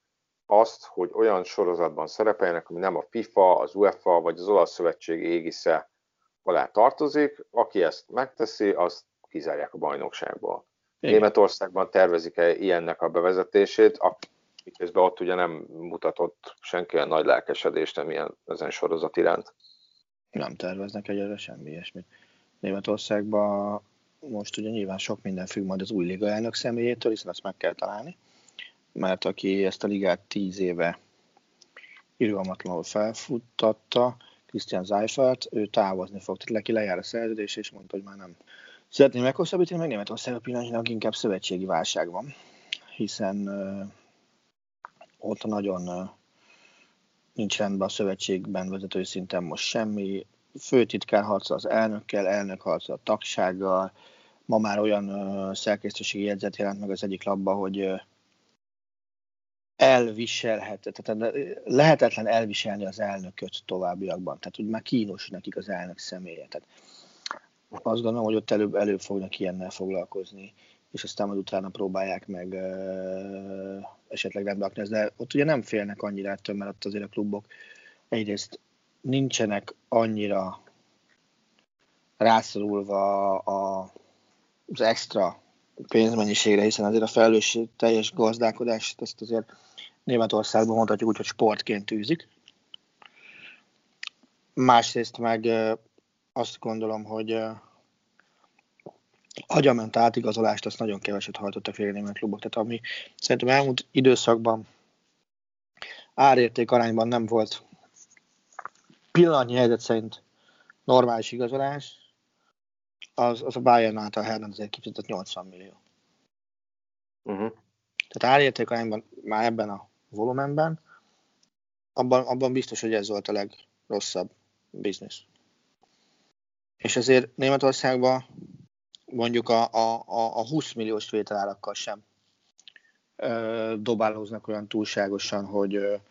azt, hogy olyan sorozatban szerepeljenek, ami nem a FIFA, az UEFA vagy az Olasz Szövetség égisze alá tartozik. Aki ezt megteszi, azt kizárják a bajnokságból. Igen. Németországban tervezik-e ilyennek a bevezetését, miközben ott ugye nem mutatott senki olyan nagy lelkesedést nem ilyen ezen sorozat iránt. Nem terveznek egyre semmi ilyesmit. Németországban most ugye nyilván sok minden függ majd az új liga elnök személyétől, hiszen azt meg kell találni, mert aki ezt a ligát tíz éve irgalmatlanul felfuttatta, Christian Seifert, ő távozni fog, tehát neki lejár a szerződés, és mondta, hogy már nem szeretné meghosszabbítani, meg Németország pillanatnyilag inkább szövetségi válság van, hiszen uh, ott nagyon uh, nincs rendben a szövetségben vezető szinten most semmi, főtitkár harca az elnökkel, elnök harca a tagsággal, ma már olyan szerkesztőségi jegyzet jelent meg az egyik labba, hogy elviselhet, tehát lehetetlen elviselni az elnököt továbbiakban. Tehát, hogy már kínos nekik az elnök személye. Tehát azt gondolom, hogy ott előbb, előbb fognak ilyennel foglalkozni, és aztán majd utána próbálják meg uh, esetleg rendbe de ott ugye nem félnek annyira ettől, mert ott azért a klubok egyrészt nincsenek annyira rászorulva a, az extra pénzmennyiségre, hiszen azért a felelősség teljes gazdálkodást ezt azért Németországban mondhatjuk úgy, hogy sportként tűzik. Másrészt meg azt gondolom, hogy agyament átigazolást azt nagyon keveset hajtottak végre német klubok. Tehát ami szerintem elmúlt időszakban árérték arányban nem volt pillanatnyi helyzet szerint normális igazolás, az, az a Bayern által Hernandezért kifizetett 80 millió. Uh-huh. Tehát árérték arányban már ebben a volumenben, abban, abban biztos, hogy ez volt a legrosszabb biznisz. És ezért Németországban mondjuk a, a, a 20 milliós vételárakkal sem ö, dobálóznak olyan túlságosan, hogy,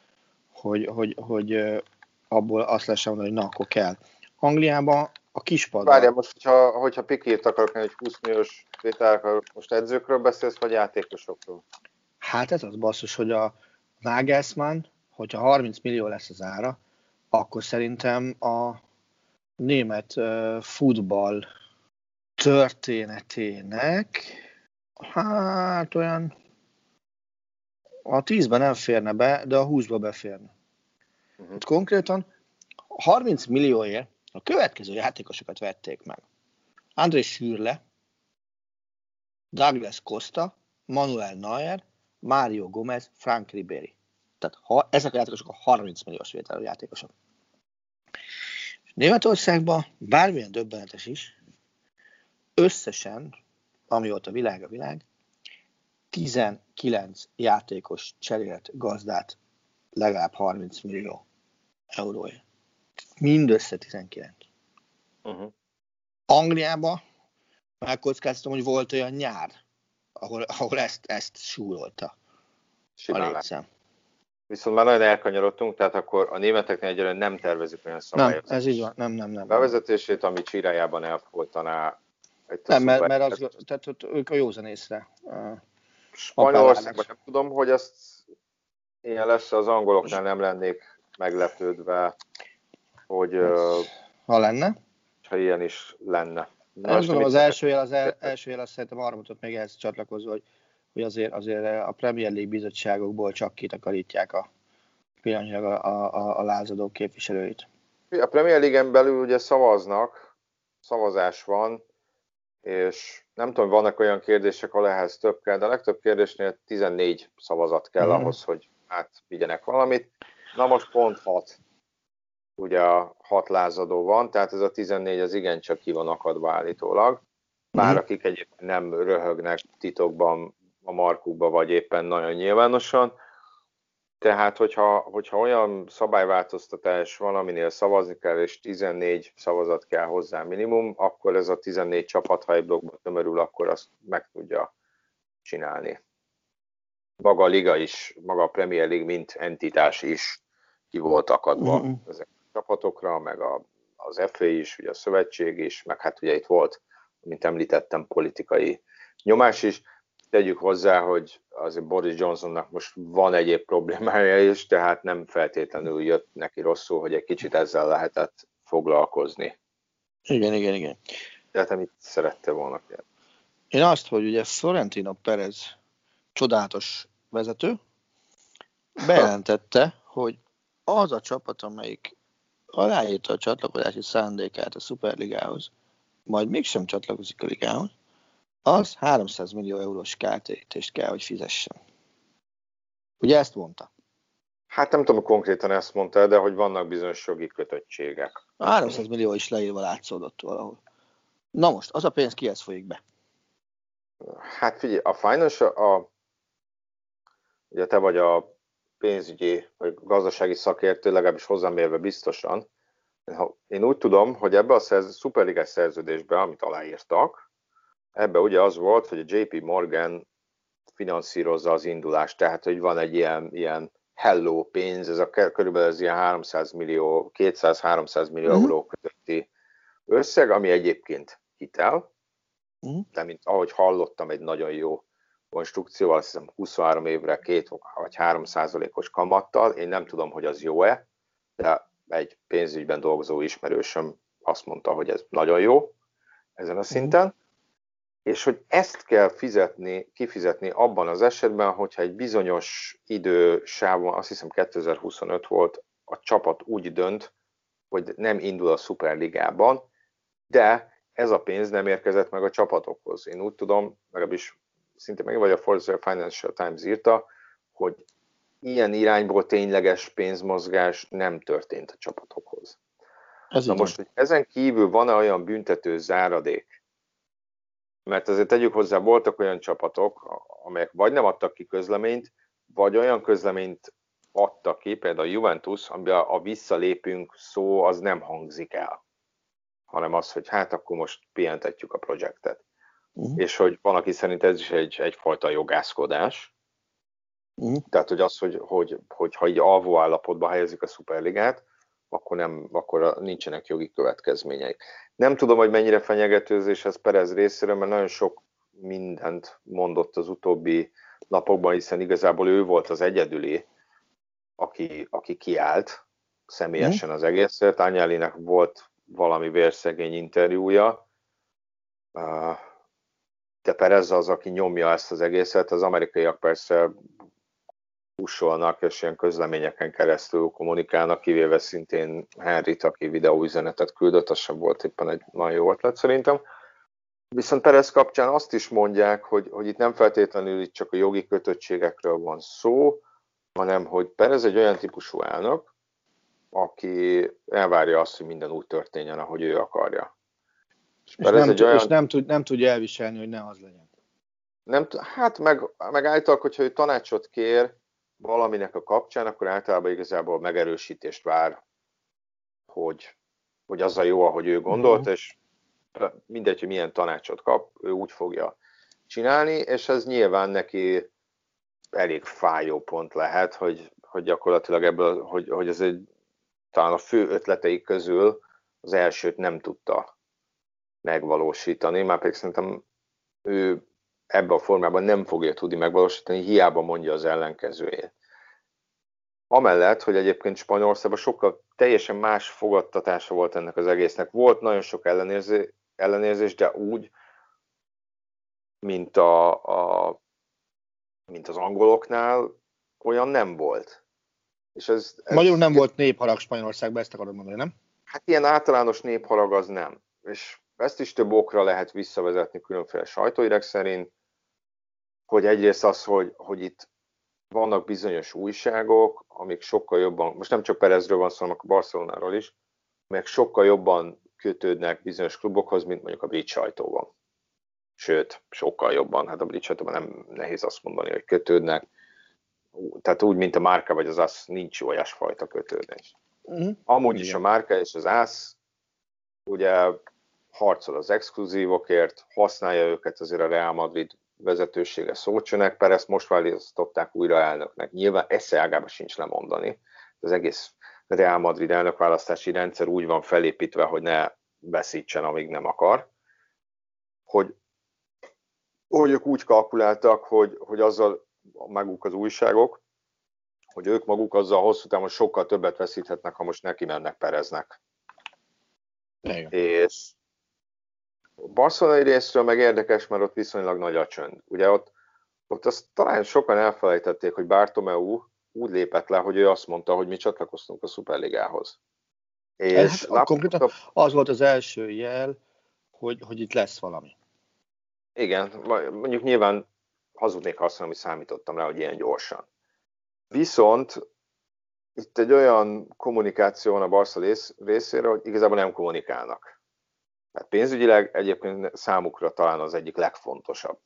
hogy, hogy, hogy abból azt lehessen mondani, hogy na, akkor kell. Angliában a kispadra... Várjál, most, hogyha, hogyha pikét akarok hogy 20 milliós vétel, most edzőkről beszélsz, vagy játékosokról? Hát ez az basszus, hogy a Nagelsmann, hogyha 30 millió lesz az ára, akkor szerintem a német uh, futball történetének hát olyan a 10-ben nem férne be, de a 20-ba beférne. Uh-huh. konkrétan 30 millióért a következő játékosokat vették meg. André Schürle, Douglas Costa, Manuel Neuer, Mario Gomez, Frank Ribery. Tehát ha, ezek a játékosok a 30 milliós vételű játékosok. Németországban bármilyen döbbenetes is, összesen, amióta világ a világ, 19 játékos cserélt gazdát legalább 30 millió euróért. Mindössze 19. Uh-huh. Angliában megkockáztam, hogy volt olyan nyár, ahol, ahol ezt, ezt súrolta Simán a létszám. Viszont már nagyon elkanyarodtunk, tehát akkor a németeknél egyre nem tervezik olyan szabályozást. Nem, ez így van, nem, nem, nem. Bevezetését, ami csirájában elfogadtaná. Nem, mert, mert az, tehát ott ők a józanészre. Spanyolországban nem tudom, hogy ezt ilyen lesz, az angoloknál nem lennék meglepődve, hogy... Ha lenne? Ha ilyen is lenne. Na, azt gondolom, az első jel, az el, első jel azt szerintem arra mutat még ehhez csatlakozva, hogy, hogy azért, azért a Premier League bizottságokból csak kitakarítják a pillanatnyilag a, a, a, a lázadó képviselőit. A Premier League-en belül ugye szavaznak, szavazás van, és nem tudom, vannak olyan kérdések, ahol ehhez több kell, de a legtöbb kérdésnél 14 szavazat kell mm. ahhoz, hogy átvigyenek valamit. Na most pont 6 ugye a hat lázadó van, tehát ez a 14 az igencsak ki van akadva állítólag. Bár mm. akik egyébként nem röhögnek titokban a markukba, vagy éppen nagyon nyilvánosan. Tehát, hogyha, hogyha olyan szabályváltoztatás van, aminél szavazni kell, és 14 szavazat kell hozzá minimum, akkor ez a 14 csapat, ha egy blokkba tömörül, akkor azt meg tudja csinálni. Maga a liga is, maga a Premier League, mint entitás is ki volt akadva mm-hmm. ezek csapatokra, meg a, az FA is, ugye a szövetség is, meg hát ugye itt volt, mint említettem, politikai nyomás is. Tegyük hozzá, hogy azért Boris Johnsonnak most van egyéb problémája is, tehát nem feltétlenül jött neki rosszul, hogy egy kicsit ezzel lehetett foglalkozni. Igen, igen, igen. Tehát amit szerette volna kérdezni. Én azt, hogy ugye Florentino Perez csodálatos vezető, bejelentette, hogy az a csapat, amelyik aláírta a csatlakozási szándékát a Superligához, majd mégsem csatlakozik a ligához, az 300 millió eurós kártérítést kell, hogy fizessen. Ugye ezt mondta? Hát nem tudom, konkrétan ezt mondta, de hogy vannak bizonyos jogi kötöttségek. A 300 millió is leírva látszódott valahol. Na most, az a pénz kihez folyik be? Hát figyelj, a Financial, a, ugye te vagy a pénzügyi vagy gazdasági szakértő, legalábbis hozzám érve biztosan. Én úgy tudom, hogy ebbe a szerz, szuperligás szerződésbe, amit aláírtak, ebbe ugye az volt, hogy a JP Morgan finanszírozza az indulást, tehát hogy van egy ilyen, ilyen hello pénz, ez a körülbelül az ilyen 300 millió, 200-300 millió uh-huh. euró közötti összeg, ami egyébként hitel, uh-huh. de mint ahogy hallottam, egy nagyon jó konstrukcióval, azt hiszem 23 évre 2 vagy 3 százalékos kamattal, én nem tudom, hogy az jó-e, de egy pénzügyben dolgozó ismerősöm azt mondta, hogy ez nagyon jó ezen a mhm. szinten, és hogy ezt kell fizetni, kifizetni abban az esetben, hogyha egy bizonyos idősávon, azt hiszem 2025 volt, a csapat úgy dönt, hogy nem indul a Superligában, de ez a pénz nem érkezett meg a csapatokhoz. Én úgy tudom, legalábbis szinte meg vagy a Financial Times írta, hogy ilyen irányból tényleges pénzmozgás nem történt a csapatokhoz. Ez Na most, hogy ezen kívül van-e olyan büntető záradék, mert azért tegyük hozzá, voltak olyan csapatok, amelyek vagy nem adtak ki közleményt, vagy olyan közleményt adtak ki, például a Juventus, amiben a visszalépünk szó az nem hangzik el, hanem az, hogy hát akkor most pihentetjük a projektet. Uh-huh. És hogy van, aki szerint ez is egy, egyfajta jogászkodás. Uh-huh. Tehát, hogy az, hogy, hogy, hogy ha így alvó állapotba helyezik a szuperligát, akkor, nem, akkor nincsenek jogi következményeik. Nem tudom, hogy mennyire fenyegetőzés ez Perez részéről, mert nagyon sok mindent mondott az utóbbi napokban, hiszen igazából ő volt az egyedüli, aki, aki kiállt személyesen az egészet. Ányálinek volt valami vérszegény interjúja, de Perez az, aki nyomja ezt az egészet. Az amerikaiak persze pusolnak, és ilyen közleményeken keresztül kommunikálnak, kivéve szintén Henryt, aki videóüzenetet küldött, az sem volt éppen egy nagyon jó ötlet szerintem. Viszont Perez kapcsán azt is mondják, hogy, hogy itt nem feltétlenül itt csak a jogi kötöttségekről van szó, hanem hogy Perez egy olyan típusú elnök, aki elvárja azt, hogy minden úgy történjen, ahogy ő akarja. És, és, nem, olyan... és nem, tud, nem tudja elviselni, hogy ne az legyen. Nem, hát meg, meg általában, hogyha ő tanácsot kér, valaminek a kapcsán, akkor általában igazából megerősítést vár, hogy, hogy az a jó, ahogy ő gondolt, uh-huh. és mindegy, hogy milyen tanácsot kap, ő úgy fogja csinálni, és ez nyilván neki elég fájó pont lehet, hogy, hogy gyakorlatilag ebből, hogy, hogy ez egy talán a fő ötleteik közül az elsőt nem tudta megvalósítani, már pedig szerintem ő ebben a formában nem fogja tudni megvalósítani, hiába mondja az ellenkezőjét. Amellett, hogy egyébként Spanyolországban sokkal teljesen más fogadtatása volt ennek az egésznek. Volt nagyon sok ellenérzés, ellenérzés de úgy, mint, a, a, mint az angoloknál, olyan nem volt. És ez, ez, Magyarul nem ez, volt népharag Spanyolországban, ezt akarod mondani, nem? Hát ilyen általános népharag az nem. És ezt is több okra lehet visszavezetni különféle sajtóirek szerint, hogy egyrészt az, hogy, hogy itt vannak bizonyos újságok, amik sokkal jobban, most nem csak Perezről van szó, hanem a Barcelonáról is, meg sokkal jobban kötődnek bizonyos klubokhoz, mint mondjuk a brit sajtóban. Sőt, sokkal jobban. Hát a brit sajtóban nem nehéz azt mondani, hogy kötődnek. Tehát úgy, mint a márka vagy az ASZ, nincs olyasfajta kötődés. Mm. Amúgy Igen. is a márka és az ASZ ugye harcol az exkluzívokért, használja őket azért a Real Madrid vezetősége Szócsönek, Perez most választották újra elnöknek. Nyilván esze ágában sincs lemondani. Az egész Real Madrid elnökválasztási rendszer úgy van felépítve, hogy ne veszítsen, amíg nem akar. Hogy, hogy ők úgy kalkuláltak, hogy, hogy azzal maguk az újságok, hogy ők maguk azzal hosszú távon sokkal többet veszíthetnek, ha most neki mennek Pereznek. Igen. És a barcelonai részről meg érdekes, mert ott viszonylag nagy a csönd. Ugye ott, ott azt talán sokan elfelejtették, hogy Bartomeu úgy lépett le, hogy ő azt mondta, hogy mi csatlakoztunk a Superligához. És hát, konkrétan az volt az első jel, hogy, hogy itt lesz valami. Igen, mondjuk nyilván hazudnék azt mondom, hogy számítottam rá, hogy ilyen gyorsan. Viszont itt egy olyan kommunikáció van a Barca részéről, hogy igazából nem kommunikálnak. Tehát pénzügyileg egyébként számukra talán az egyik legfontosabb.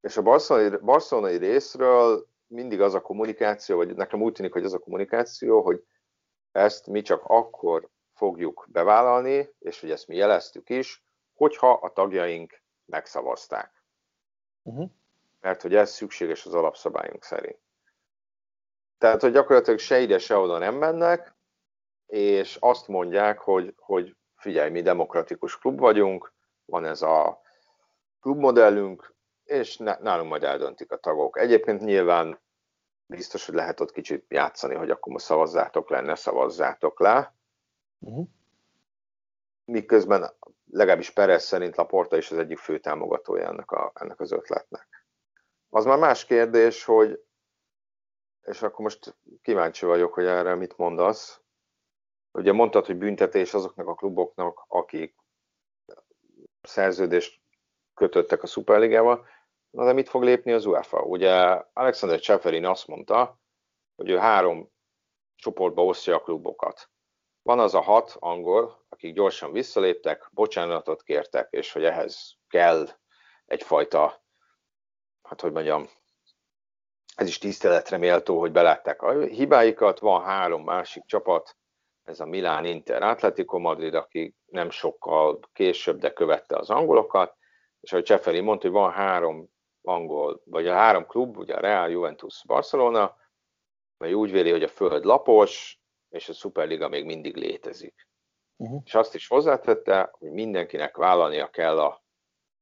És a barcelonai, barcelonai részről mindig az a kommunikáció, vagy nekem úgy tűnik, hogy az a kommunikáció, hogy ezt mi csak akkor fogjuk bevállalni, és hogy ezt mi jeleztük is, hogyha a tagjaink megszavazták. Uh-huh. Mert hogy ez szükséges az alapszabályunk szerint. Tehát, hogy gyakorlatilag se ide, se oda nem mennek, és azt mondják, hogy, hogy figyelj, mi demokratikus klub vagyunk, van ez a klubmodellünk, és nálunk majd eldöntik a tagok. Egyébként nyilván biztos, hogy lehet ott kicsit játszani, hogy akkor most szavazzátok le, ne szavazzátok le. Uh-huh. Miközben legalábbis Perez szerint Laporta is az egyik fő támogatója ennek, a, ennek az ötletnek. Az már más kérdés, hogy és akkor most kíváncsi vagyok, hogy erre mit mondasz. Ugye mondtad, hogy büntetés azoknak a kluboknak, akik szerződést kötöttek a Superligával, na de mit fog lépni az UEFA? Ugye Alexander Cseferin azt mondta, hogy ő három csoportba osztja a klubokat. Van az a hat angol, akik gyorsan visszaléptek, bocsánatot kértek, és hogy ehhez kell egyfajta, hát hogy mondjam, ez is tiszteletre méltó, hogy belátták a hibáikat. Van három másik csapat, ez a Milán Inter Atletico Madrid, aki nem sokkal később, de követte az angolokat, és ahogy Cseferi mondta, hogy van három angol, vagy a három klub, ugye a Real, Juventus, Barcelona, mely úgy véli, hogy a föld lapos, és a Superliga még mindig létezik. Uh-huh. És azt is hozzátette, hogy mindenkinek vállalnia kell a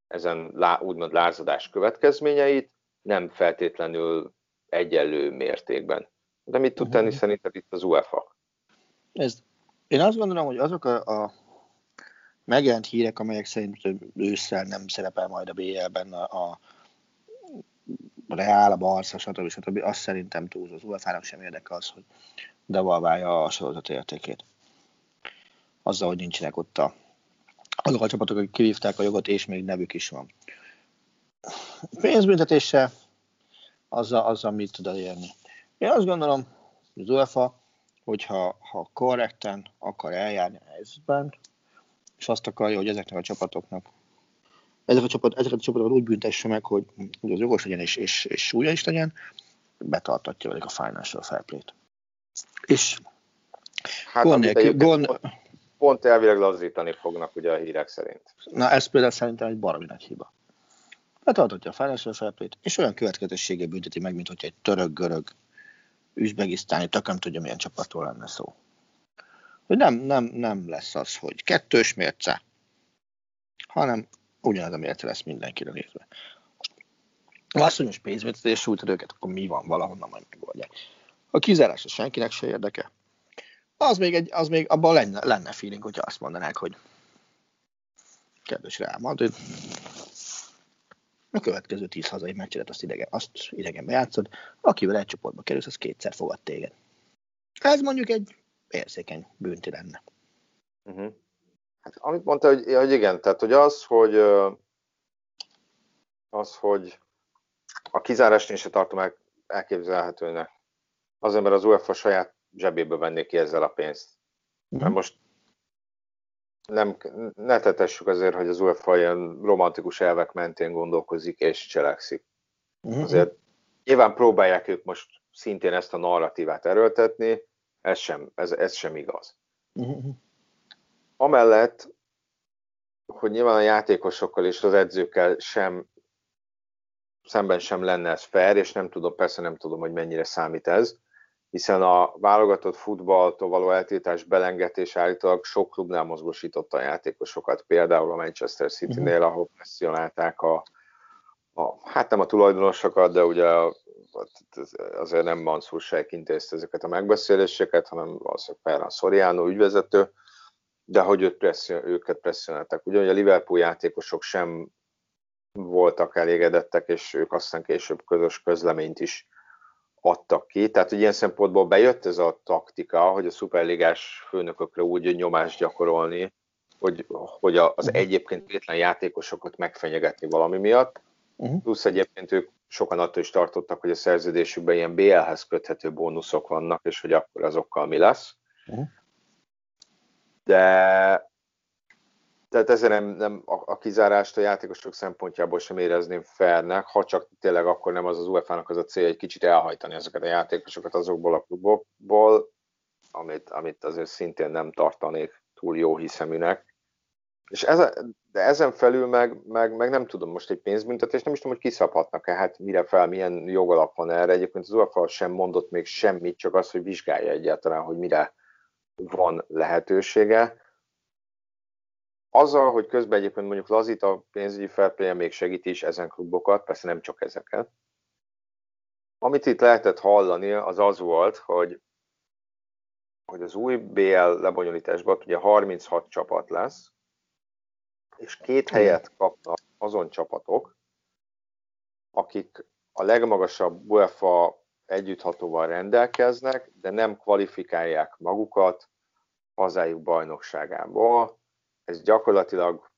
ezen lá, úgymond lázadás következményeit, nem feltétlenül egyenlő mértékben. De mit tud tenni uh-huh. szerinted itt az UEFA? Ez, én azt gondolom, hogy azok a, a megjelent hírek, amelyek szerint ősszel nem szerepel majd a BL-ben a, a Reál, a Barca, stb. stb. Azt szerintem túl az UEFA-nak sem érdeke az, hogy devalválja a sorozat értékét. Azzal, hogy nincsenek ott a, azok a csapatok, akik kivívták a jogot, és még nevük is van. Pénzbüntetése azzal, azzal mit tud elérni. Én azt gondolom, hogy az UEFA, hogyha ha korrekten akar eljárni a helyzetben, és azt akarja, hogy ezeknek a csapatoknak ezek a csapat, ezeket a csapatokat úgy büntesse meg, hogy, hogy az jogos legyen és, és, és súlya is legyen, betartatja velük a financial fair play-t. És hát, gond nélkül, gond... Pont, pont elvileg lazítani fognak ugye a hírek szerint. Na ez például szerintem egy baromi nagy hiba betartatja a financial fair és olyan következősége bünteti meg, mint hogy egy török-görög üzbegisztáni, tök nem tudja, milyen csapatról lenne szó. Hogy nem, nem, nem lesz az, hogy kettős mérce, hanem ugyanaz a mérce lesz mindenkire nézve. Ha azt mondja, hogy pénzmércetés sújtad őket, akkor mi van, valahonnan majd megoldják. A kizárás senkinek se érdeke. Az még, egy, az még abban lenne, lenne feeling, hogyha azt mondanák, hogy kedves Real Madrid, a következő tíz hazai meccset azt idegen, azt idegen bejátszod, akivel egy csoportba kerülsz, az kétszer fogad téged. Ez mondjuk egy érzékeny bűnti lenne. Uh-huh. Hát, amit mondta, hogy, hogy igen, tehát hogy az, hogy az, hogy a kizárást én se tartom el, elképzelhetőnek. Azért, mert az UEFA saját zsebébe venné ki ezzel a pénzt. Uh-huh. Mert most nem, ne tetessük azért, hogy az UEFA ilyen romantikus elvek mentén gondolkozik és cselekszik. Uh-huh. Azért nyilván próbálják ők most szintén ezt a narratívát erőltetni, ez sem, ez, ez sem igaz. Uh-huh. Amellett, hogy nyilván a játékosokkal és az edzőkkel sem szemben sem lenne ez fair, és nem tudom, persze nem tudom, hogy mennyire számít ez, hiszen a válogatott futballtól való eltiltás belengetés állítólag sok klubnál mozgósította a játékosokat, például a Manchester City-nél, mhm. ahol presszionálták a, a, hát nem a tulajdonosokat, de ugye azért nem Mansur Sheikh intézte ezeket a megbeszéléseket, hanem valószínűleg Ferran Soriano ügyvezető, de hogy őt presszion, őket presszionálták. Ugye, hogy a Liverpool játékosok sem voltak elégedettek, és ők aztán később közös közleményt is adtak ki. Tehát, hogy ilyen szempontból bejött ez a taktika, hogy a szuperligás főnökökre úgy nyomást gyakorolni, hogy, hogy az uh-huh. egyébként vétlen játékosokat megfenyegetni valami miatt. Uh-huh. Plusz egyébként ők sokan attól is tartottak, hogy a szerződésükben ilyen BL-hez köthető bónuszok vannak, és hogy akkor azokkal mi lesz. Uh-huh. De tehát ezért nem, nem a, a kizárást a játékosok szempontjából sem érezném fairnek, ha csak tényleg akkor nem az az UEFA-nak az a célja, egy kicsit elhajtani ezeket a játékosokat azokból a klubokból, amit, amit azért szintén nem tartanék túl jó hiszeműnek. És ez, de ezen felül meg, meg, meg, nem tudom, most egy pénzbüntetés, nem is tudom, hogy kiszabhatnak-e, hát mire fel, milyen jogalap van erre. Egyébként az UEFA sem mondott még semmit, csak az, hogy vizsgálja egyáltalán, hogy mire van lehetősége. Azzal, hogy közben egyébként mondjuk lazít a pénzügyi fair még segíti is ezen klubokat, persze nem csak ezeket. Amit itt lehetett hallani, az az volt, hogy, hogy az új BL lebonyolításban ugye 36 csapat lesz, és két helyet kapnak azon csapatok, akik a legmagasabb UEFA együtthatóval rendelkeznek, de nem kvalifikálják magukat hazájuk bajnokságából. Ez gyakorlatilag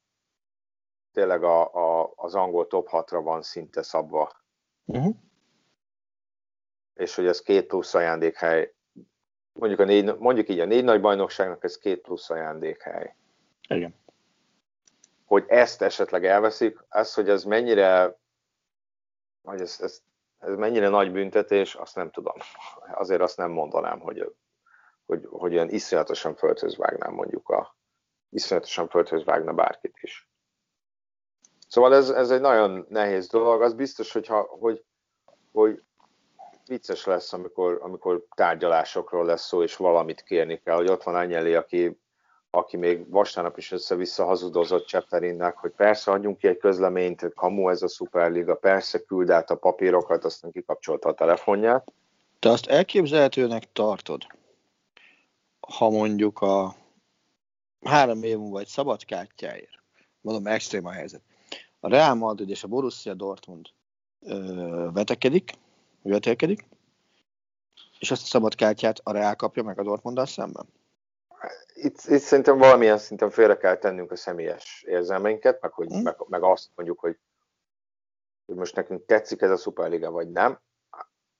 tényleg a, a, az angol top 6-ra van szinte szabva. Uh-huh. És hogy ez két plusz ajándékhely, mondjuk, a négy, mondjuk így a négy nagy bajnokságnak ez két plusz ajándékhely. Igen hogy ezt esetleg elveszik, az, hogy ez mennyire, hogy ez, ez, ez mennyire nagy büntetés, azt nem tudom. Azért azt nem mondanám, hogy, hogy, hogy olyan iszonyatosan földhöz vágnám mondjuk a, iszonyatosan földhöz vágna bárkit is. Szóval ez, ez egy nagyon nehéz dolog, az biztos, hogyha, hogy, hogy vicces lesz, amikor, amikor tárgyalásokról lesz szó, és valamit kérni kell, hogy ott van Anyeli, aki aki még vasárnap is össze-vissza hazudozott Cseperinnek, hogy persze adjunk ki egy közleményt, kamu ez a szuperliga, persze küld át a papírokat, aztán kikapcsolta a telefonját. Te azt elképzelhetőnek tartod, ha mondjuk a három év múlva egy szabad kártyáért, mondom, extrém a helyzet, a Real Madrid és a Borussia Dortmund ö, vetekedik, vetelkedik, és azt a szabad kártyát a Real kapja meg a Dortmunddal szemben? itt, itt szerintem valamilyen szinten félre kell tennünk a személyes érzelmeinket, meg, hogy, mm. meg, meg azt mondjuk, hogy, hogy most nekünk tetszik ez a szuperliga, vagy nem.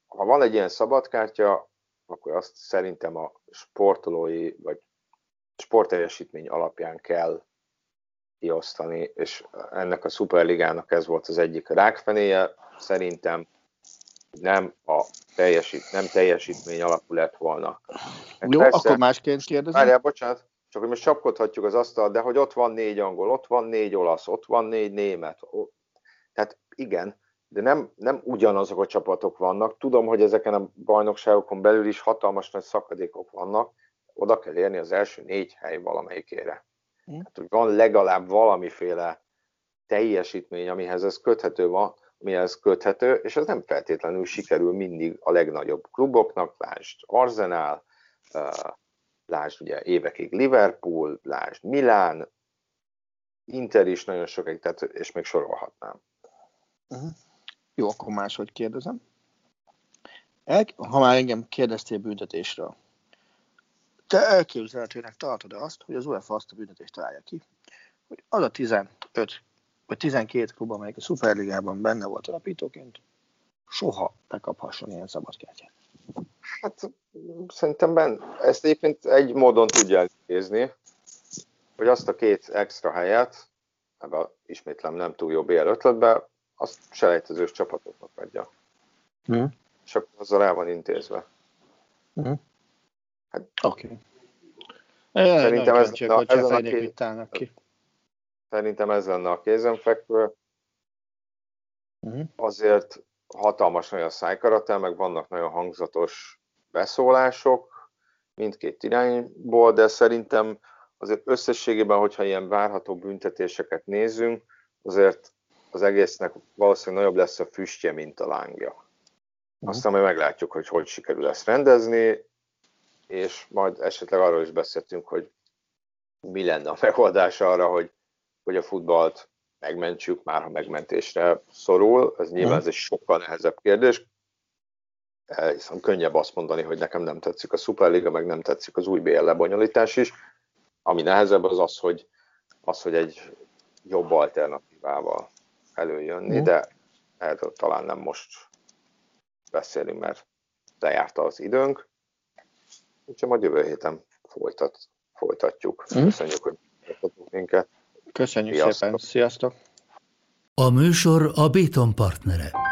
Ha van egy ilyen szabadkártya, akkor azt szerintem a sportolói, vagy sportteljesítmény alapján kell kiosztani, és ennek a szuperligának ez volt az egyik rákfenéje. Szerintem nem a teljesít, nem teljesítmény alapú lett volna. Meg Jó, persze, akkor másként kérdezem. Várjál, bocsánat, csak hogy most csapkodhatjuk az asztal, de hogy ott van négy angol, ott van négy olasz, ott van négy német. Tehát igen, de nem, nem ugyanazok a csapatok vannak. Tudom, hogy ezeken a bajnokságokon belül is hatalmas nagy szakadékok vannak. Oda kell érni az első négy hely valamelyikére. Hmm. Hát, hogy van legalább valamiféle teljesítmény, amihez ez köthető van, mihez köthető, és ez nem feltétlenül sikerül mindig a legnagyobb kluboknak, lásd Arsenal, lásd ugye évekig Liverpool, lásd Milán, Inter is nagyon sokáig, tehát, és még sorolhatnám. Uh-huh. Jó, akkor máshogy kérdezem. El, ha már engem kérdeztél büntetésről, te elképzelhetőnek tartod azt, hogy az UEFA azt a büntetést találja ki, hogy az a 15 vagy 12 klub, amelyik a Superligában benne volt alapítóként, soha ne kaphasson ilyen szabadkártyát. Hát szerintem ben, ezt egyébként egy módon tudja nézni, hogy azt a két extra helyet, ebbe ismétlem nem túl jó BL ötletbe, azt selejtezős csapatoknak adja. Hmm. És akkor azzal el van intézve. Hmm. Hát, Oké. Okay. Szerintem ez, na, ezen a két, ki. Szerintem ez lenne a kézenfekvő. Uh-huh. Azért hatalmas nagy a szájkarate, meg vannak nagyon hangzatos beszólások mindkét irányból, de szerintem azért összességében, hogyha ilyen várható büntetéseket nézünk, azért az egésznek valószínűleg nagyobb lesz a füstje, mint a lángja. Aztán majd meglátjuk, hogy hogy sikerül ezt rendezni, és majd esetleg arról is beszéltünk, hogy mi lenne a megoldás arra, hogy hogy a futballt megmentsük, már ha megmentésre szorul. Ez nyilván mhm. ez egy sokkal nehezebb kérdés, hiszen könnyebb azt mondani, hogy nekem nem tetszik a Superliga, meg nem tetszik az új BL lebonyolítás is. Ami nehezebb az az, hogy, az, hogy egy jobb alternatívával előjönni, mm. de erről talán nem most beszélünk, mert lejárta az időnk. Úgyhogy majd jövő héten folytat, folytatjuk. Mm. Köszönjük, hogy minket. Köszönjük Sziasztok. szépen, sziasztok! A műsor a Béton partnere.